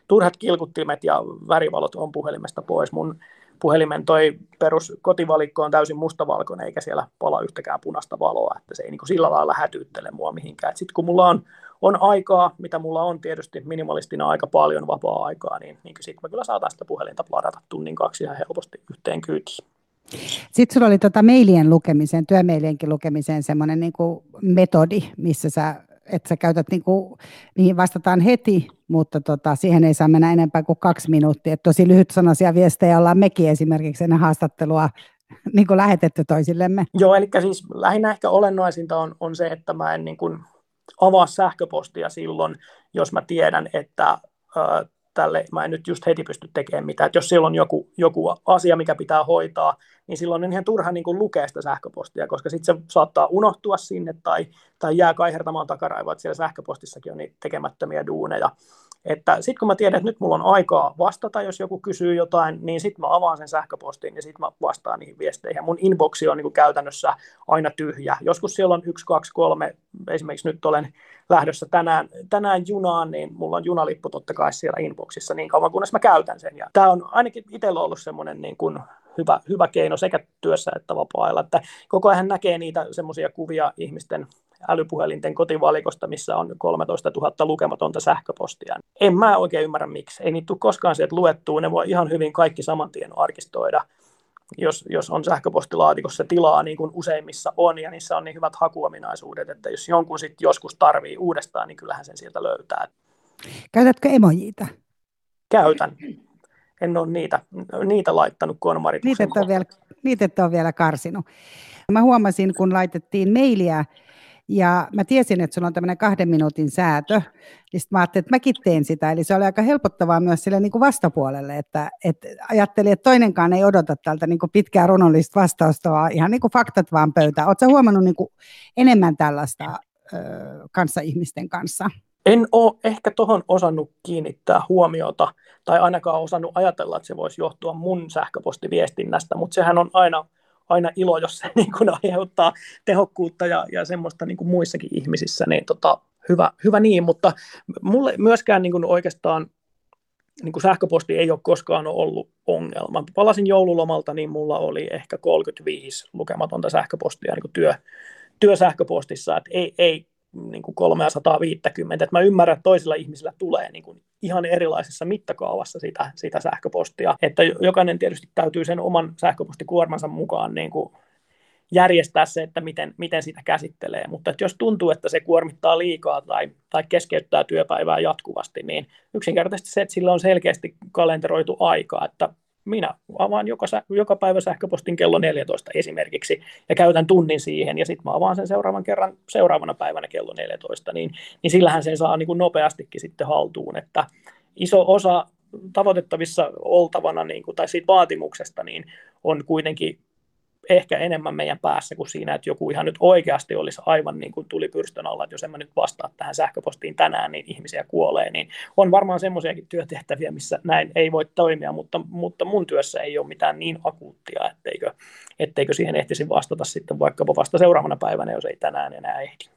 turhat kilkuttimet ja värivalot on puhelimesta pois. Mun puhelimen toi perus kotivalikko on täysin mustavalkoinen, eikä siellä pala yhtäkään punaista valoa, että se ei niin kuin sillä lailla hätyyttele mua mihinkään. Sitten kun mulla on, on aikaa, mitä mulla on tietysti minimalistina aika paljon vapaa-aikaa, niin, niin sitten mä kyllä saatan sitä puhelinta ladata tunnin kaksi ihan helposti yhteen kyytiin. Sitten sulla oli tuota mailien lukemiseen, työmailienkin lukemiseen semmoinen niin metodi, missä sä, että sä käytät, niin kuin, niihin vastataan heti, mutta tota, siihen ei saa mennä enempää kuin kaksi minuuttia. Et tosi lyhyt sanaisia viestejä ollaan mekin esimerkiksi ennen haastattelua (laughs) niin kuin lähetetty toisillemme. Joo, eli siis lähinnä ehkä olennaisinta on, on se, että mä en niin kuin avaa sähköpostia silloin, jos mä tiedän, että tälle mä en nyt just heti pysty tekemään mitään. Että jos siellä on joku, joku asia, mikä pitää hoitaa, niin silloin on ihan turha niin kuin lukea sitä sähköpostia, koska sitten se saattaa unohtua sinne tai, tai jää kaihertamaan takaraivoa, että siellä sähköpostissakin on niitä tekemättömiä duuneja. Että sitten kun mä tiedän, että nyt mulla on aikaa vastata, jos joku kysyy jotain, niin sitten mä avaan sen sähköpostin ja sitten mä vastaan niihin viesteihin. Mun inboxi on niin kuin käytännössä aina tyhjä. Joskus siellä on yksi, kaksi, kolme, esimerkiksi nyt olen lähdössä tänään, tänään junaan, niin mulla on junalippu totta kai siellä inboxissa niin kauan, kunnes mä käytän sen. Tämä on ainakin itsellä ollut semmoinen niin kuin hyvä, hyvä keino sekä työssä että vapaa-ajalla, että koko ajan näkee niitä semmoisia kuvia ihmisten älypuhelinten kotivalikosta, missä on 13 000 lukematonta sähköpostia. En mä oikein ymmärrä miksi. Ei niitä tule koskaan sieltä luettua. Ne voi ihan hyvin kaikki saman tien arkistoida, jos, jos on sähköpostilaatikossa tilaa, niin kuin useimmissa on, ja niissä on niin hyvät hakuominaisuudet, että jos jonkun sitten joskus tarvii uudestaan, niin kyllähän sen sieltä löytää. Käytätkö emojiita? Käytän. En ole niitä, niitä laittanut konmarituksen niitä et, ole vielä, niitä et ole vielä karsinut. Mä huomasin, kun laitettiin mailia ja mä tiesin, että sulla on tämmöinen kahden minuutin säätö, niin mä ajattelin, että mäkin teen sitä. Eli se oli aika helpottavaa myös sille niin kuin vastapuolelle, että, että ajattelin, että toinenkaan ei odota tältä niin kuin pitkää runollista vastausta, vaan ihan niin kuin faktat vaan pöytään. Oletko huomannut niin kuin enemmän tällaista ö, kanssa ihmisten kanssa? En ole ehkä tuohon osannut kiinnittää huomiota, tai ainakaan osannut ajatella, että se voisi johtua mun sähköpostiviestinnästä, mutta sehän on aina aina ilo, jos se (laughs) niin kuin aiheuttaa tehokkuutta ja, ja semmoista niin kuin muissakin ihmisissä, niin tota, hyvä, hyvä niin, mutta mulle myöskään niin kuin oikeastaan niin kuin sähköposti ei ole koskaan ollut ongelma. Palasin joululomalta, niin mulla oli ehkä 35 lukematonta sähköpostia niin kuin työ, työsähköpostissa, että ei, ei niin kuin 350. Et mä ymmärrän, että toisilla ihmisillä tulee niin kuin ihan erilaisessa mittakaavassa sitä, sitä sähköpostia. Että jokainen tietysti täytyy sen oman sähköpostikuormansa mukaan niin kuin järjestää se, että miten, miten sitä käsittelee. Mutta että jos tuntuu, että se kuormittaa liikaa tai, tai keskeyttää työpäivää jatkuvasti, niin yksinkertaisesti se, että sillä on selkeästi kalenteroitu aika, että minä avaan joka, joka päivä sähköpostin kello 14 esimerkiksi ja käytän tunnin siihen ja sitten mä avaan sen seuraavan kerran seuraavana päivänä kello 14, niin, niin sillähän sen saa niin kuin nopeastikin sitten haltuun, että iso osa tavoitettavissa oltavana niin kuin, tai siitä vaatimuksesta niin on kuitenkin ehkä enemmän meidän päässä kuin siinä, että joku ihan nyt oikeasti olisi aivan niin kuin tuli pyrstön alla, että jos en mä nyt vastaa tähän sähköpostiin tänään, niin ihmisiä kuolee, niin on varmaan semmoisiakin työtehtäviä, missä näin ei voi toimia, mutta, mutta mun työssä ei ole mitään niin akuuttia, etteikö, etteikö siihen ehtisi vastata sitten vaikkapa vasta seuraavana päivänä, jos ei tänään enää ehdi.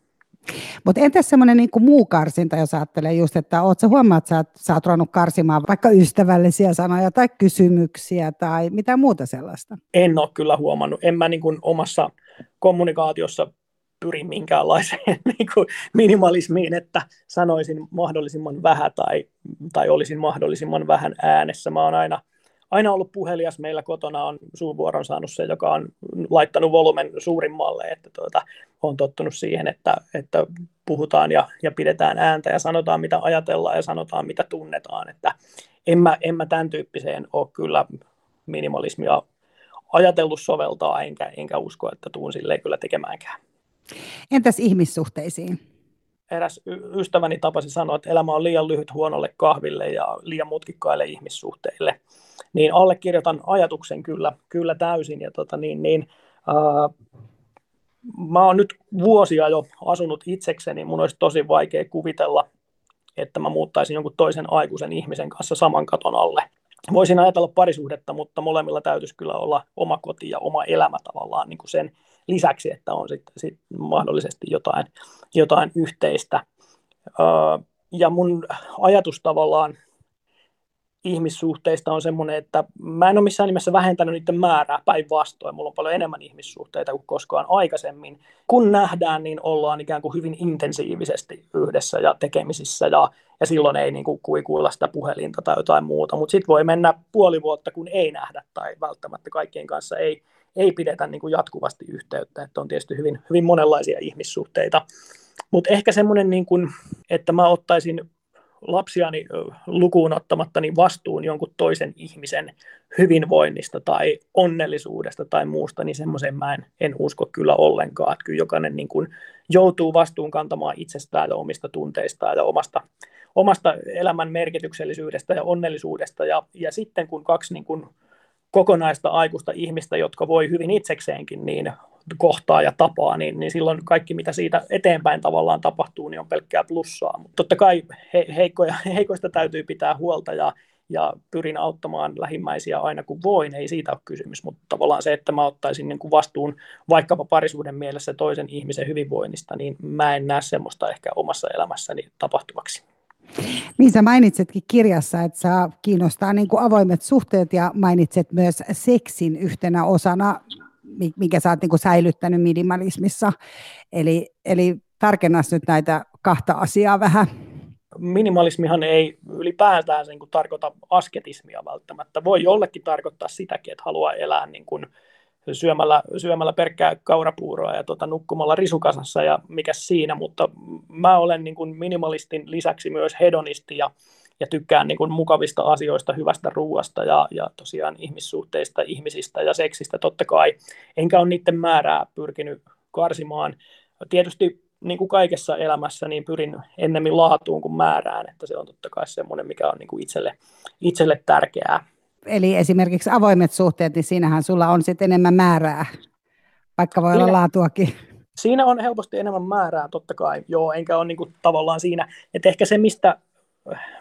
Mutta entäs semmoinen niin muu karsinta, jos ajattelee just, että oot sä huomaat, että sä, sä oot ruvennut karsimaan vaikka ystävällisiä sanoja tai kysymyksiä tai mitä muuta sellaista? En ole kyllä huomannut. En mä niin kuin omassa kommunikaatiossa pyri minkäänlaiseen (laughs) niin kuin minimalismiin, että sanoisin mahdollisimman vähän tai, tai olisin mahdollisimman vähän äänessä. Mä oon aina aina ollut puhelias. Meillä kotona on suuvuoron saanut se, joka on laittanut volumen suurimmalle, että tuota, on tottunut siihen, että, että puhutaan ja, ja pidetään ääntä ja sanotaan mitä ajatellaan ja sanotaan mitä tunnetaan. Että en, mä, en mä tämän tyyppiseen ole kyllä minimalismia ajatellut soveltaa, enkä, enkä usko, että tuun silleen kyllä tekemäänkään. Entäs ihmissuhteisiin? eräs ystäväni tapasi sanoa, että elämä on liian lyhyt huonolle kahville ja liian mutkikkaille ihmissuhteille. Niin allekirjoitan ajatuksen kyllä, kyllä täysin. Ja tota, niin, niin, ää, mä oon nyt vuosia jo asunut itsekseni, mun olisi tosi vaikea kuvitella, että mä muuttaisin jonkun toisen aikuisen ihmisen kanssa saman katon alle. Voisin ajatella parisuhdetta, mutta molemmilla täytyisi kyllä olla oma koti ja oma elämä tavallaan niin kuin sen lisäksi, että on sitten sit mahdollisesti jotain, jotain yhteistä. Ja mun ajatus tavallaan ihmissuhteista on semmoinen, että mä en ole missään nimessä vähentänyt niiden määrää päinvastoin. Mulla on paljon enemmän ihmissuhteita kuin koskaan aikaisemmin. Kun nähdään, niin ollaan ikään kuin hyvin intensiivisesti yhdessä ja tekemisissä ja, ja silloin ei niin kuin kuikuilla sitä puhelinta tai jotain muuta. Mutta sitten voi mennä puoli vuotta, kun ei nähdä tai välttämättä kaikkien kanssa ei, ei pidetä niin kuin jatkuvasti yhteyttä. Että on tietysti hyvin, hyvin monenlaisia ihmissuhteita. Mutta ehkä semmoinen, niin että mä ottaisin lapsiani lukuun ottamatta niin vastuun jonkun toisen ihmisen hyvinvoinnista tai onnellisuudesta tai muusta, niin semmoisen mä en, en usko kyllä ollenkaan. Että kyllä jokainen niin kuin joutuu vastuun kantamaan itsestään ja omista tunteistaan ja omasta, omasta elämän merkityksellisyydestä ja onnellisuudesta. Ja, ja sitten kun kaksi niin kuin kokonaista aikuista ihmistä, jotka voi hyvin itsekseenkin, niin kohtaa ja tapaa, niin, niin silloin kaikki, mitä siitä eteenpäin tavallaan tapahtuu, niin on pelkkää plussaa. Mutta totta kai he, heikkoja, (laughs) heikoista täytyy pitää huolta ja, ja pyrin auttamaan lähimmäisiä aina kun voin, ei siitä ole kysymys, mutta tavallaan se, että mä ottaisin niin kuin vastuun vaikkapa parisuuden mielessä toisen ihmisen hyvinvoinnista, niin mä en näe semmoista ehkä omassa elämässäni tapahtuvaksi. Niin sä mainitsitkin kirjassa, että sä kiinnostaa niin kuin avoimet suhteet ja mainitset myös seksin yhtenä osana, mikä sä oot niin kuin säilyttänyt minimalismissa. Eli, eli tarkennas nyt näitä kahta asiaa vähän. Minimalismihan ei ylipäätään niin kuin tarkoita asketismia välttämättä. Voi jollekin tarkoittaa sitäkin, että haluaa elää niin kuin syömällä, syömällä perkkää kaurapuuroa ja tota, nukkumalla risukasassa ja mikä siinä, mutta mä olen niin kuin minimalistin lisäksi myös hedonisti ja, ja tykkään niin kuin mukavista asioista, hyvästä ruuasta ja, ja tosiaan ihmissuhteista, ihmisistä ja seksistä totta kai, enkä ole niiden määrää pyrkinyt karsimaan. Tietysti niin kuin kaikessa elämässä, niin pyrin ennemmin laatuun kuin määrään, että se on totta kai semmoinen, mikä on niin kuin itselle, itselle tärkeää eli esimerkiksi avoimet suhteet, niin siinähän sulla on sitten enemmän määrää, vaikka voi siinä, olla laatuakin. Siinä on helposti enemmän määrää, totta kai, joo, enkä ole niin kuin tavallaan siinä, että ehkä se, mistä,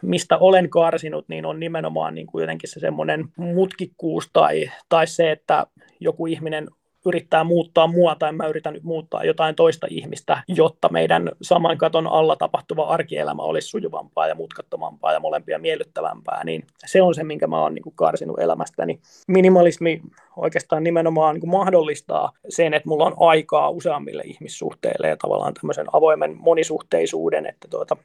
mistä olen karsinut, niin on nimenomaan niin kuin jotenkin se semmoinen mutkikkuus tai, tai se, että joku ihminen yrittää muuttaa mua tai mä yritän nyt muuttaa jotain toista ihmistä, jotta meidän saman katon alla tapahtuva arkielämä olisi sujuvampaa ja mutkattomampaa ja molempia miellyttävämpää, niin se on se, minkä mä oon niin karsinut elämästäni. Minimalismi oikeastaan nimenomaan niin mahdollistaa sen, että mulla on aikaa useammille ihmissuhteille ja tavallaan tämmöisen avoimen monisuhteisuuden, että tuota,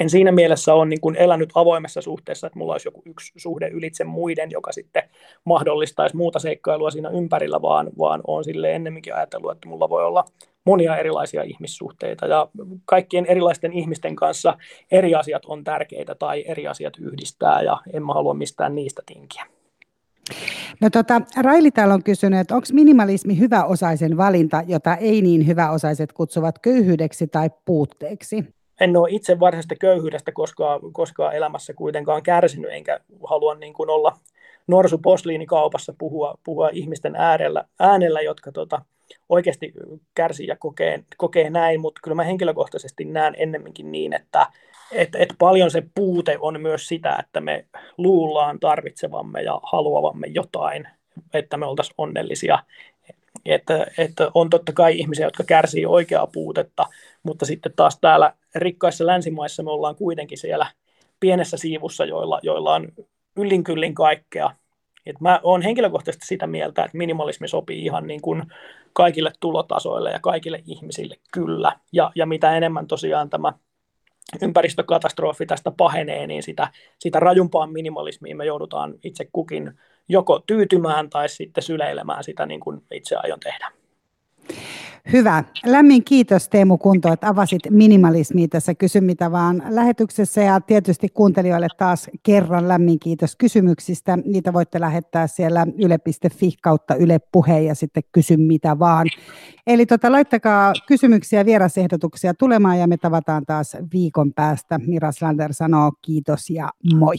en siinä mielessä ole niin kuin elänyt avoimessa suhteessa, että mulla olisi joku yksi suhde ylitse muiden, joka sitten mahdollistaisi muuta seikkailua siinä ympärillä, vaan, vaan olen sille ennemminkin ajatellut, että mulla voi olla monia erilaisia ihmissuhteita ja kaikkien erilaisten ihmisten kanssa eri asiat on tärkeitä tai eri asiat yhdistää ja en mä halua mistään niistä tinkiä. No tota, Raili täällä on kysynyt, että onko minimalismi hyväosaisen valinta, jota ei niin hyväosaiset kutsuvat köyhyydeksi tai puutteeksi? En ole itse varsinaisesta köyhyydestä koskaan, koskaan elämässä kuitenkaan kärsinyt, enkä halua niin kuin olla norsu posliinikaupassa puhua, puhua ihmisten äärellä, äänellä, jotka tota, oikeasti kärsii ja kokee, kokee näin, mutta kyllä mä henkilökohtaisesti näen ennemminkin niin, että et, et paljon se puute on myös sitä, että me luullaan tarvitsevamme ja haluavamme jotain, että me oltaisiin onnellisia. Että, että on totta kai ihmisiä, jotka kärsii oikeaa puutetta, mutta sitten taas täällä rikkaissa länsimaissa me ollaan kuitenkin siellä pienessä siivussa, joilla, joilla on yllin kyllin kaikkea. Et mä oon henkilökohtaisesti sitä mieltä, että minimalismi sopii ihan niin kuin kaikille tulotasoille ja kaikille ihmisille kyllä. Ja, ja mitä enemmän tosiaan tämä ympäristökatastrofi tästä pahenee, niin sitä, sitä rajumpaan minimalismiin me joudutaan itse kukin joko tyytymään tai sitten syleilemään sitä niin kuin itse aion tehdä. Hyvä. Lämmin kiitos Teemu Kunto, että avasit minimalismia tässä Kysy mitä vaan lähetyksessä ja tietysti kuuntelijoille taas kerran lämmin kiitos kysymyksistä. Niitä voitte lähettää siellä yle.fi kautta Yle ja sitten Kysy mitä vaan. Eli tota, laittakaa kysymyksiä, vierasehdotuksia tulemaan ja me tavataan taas viikon päästä. Mira Slander sanoo kiitos ja moi.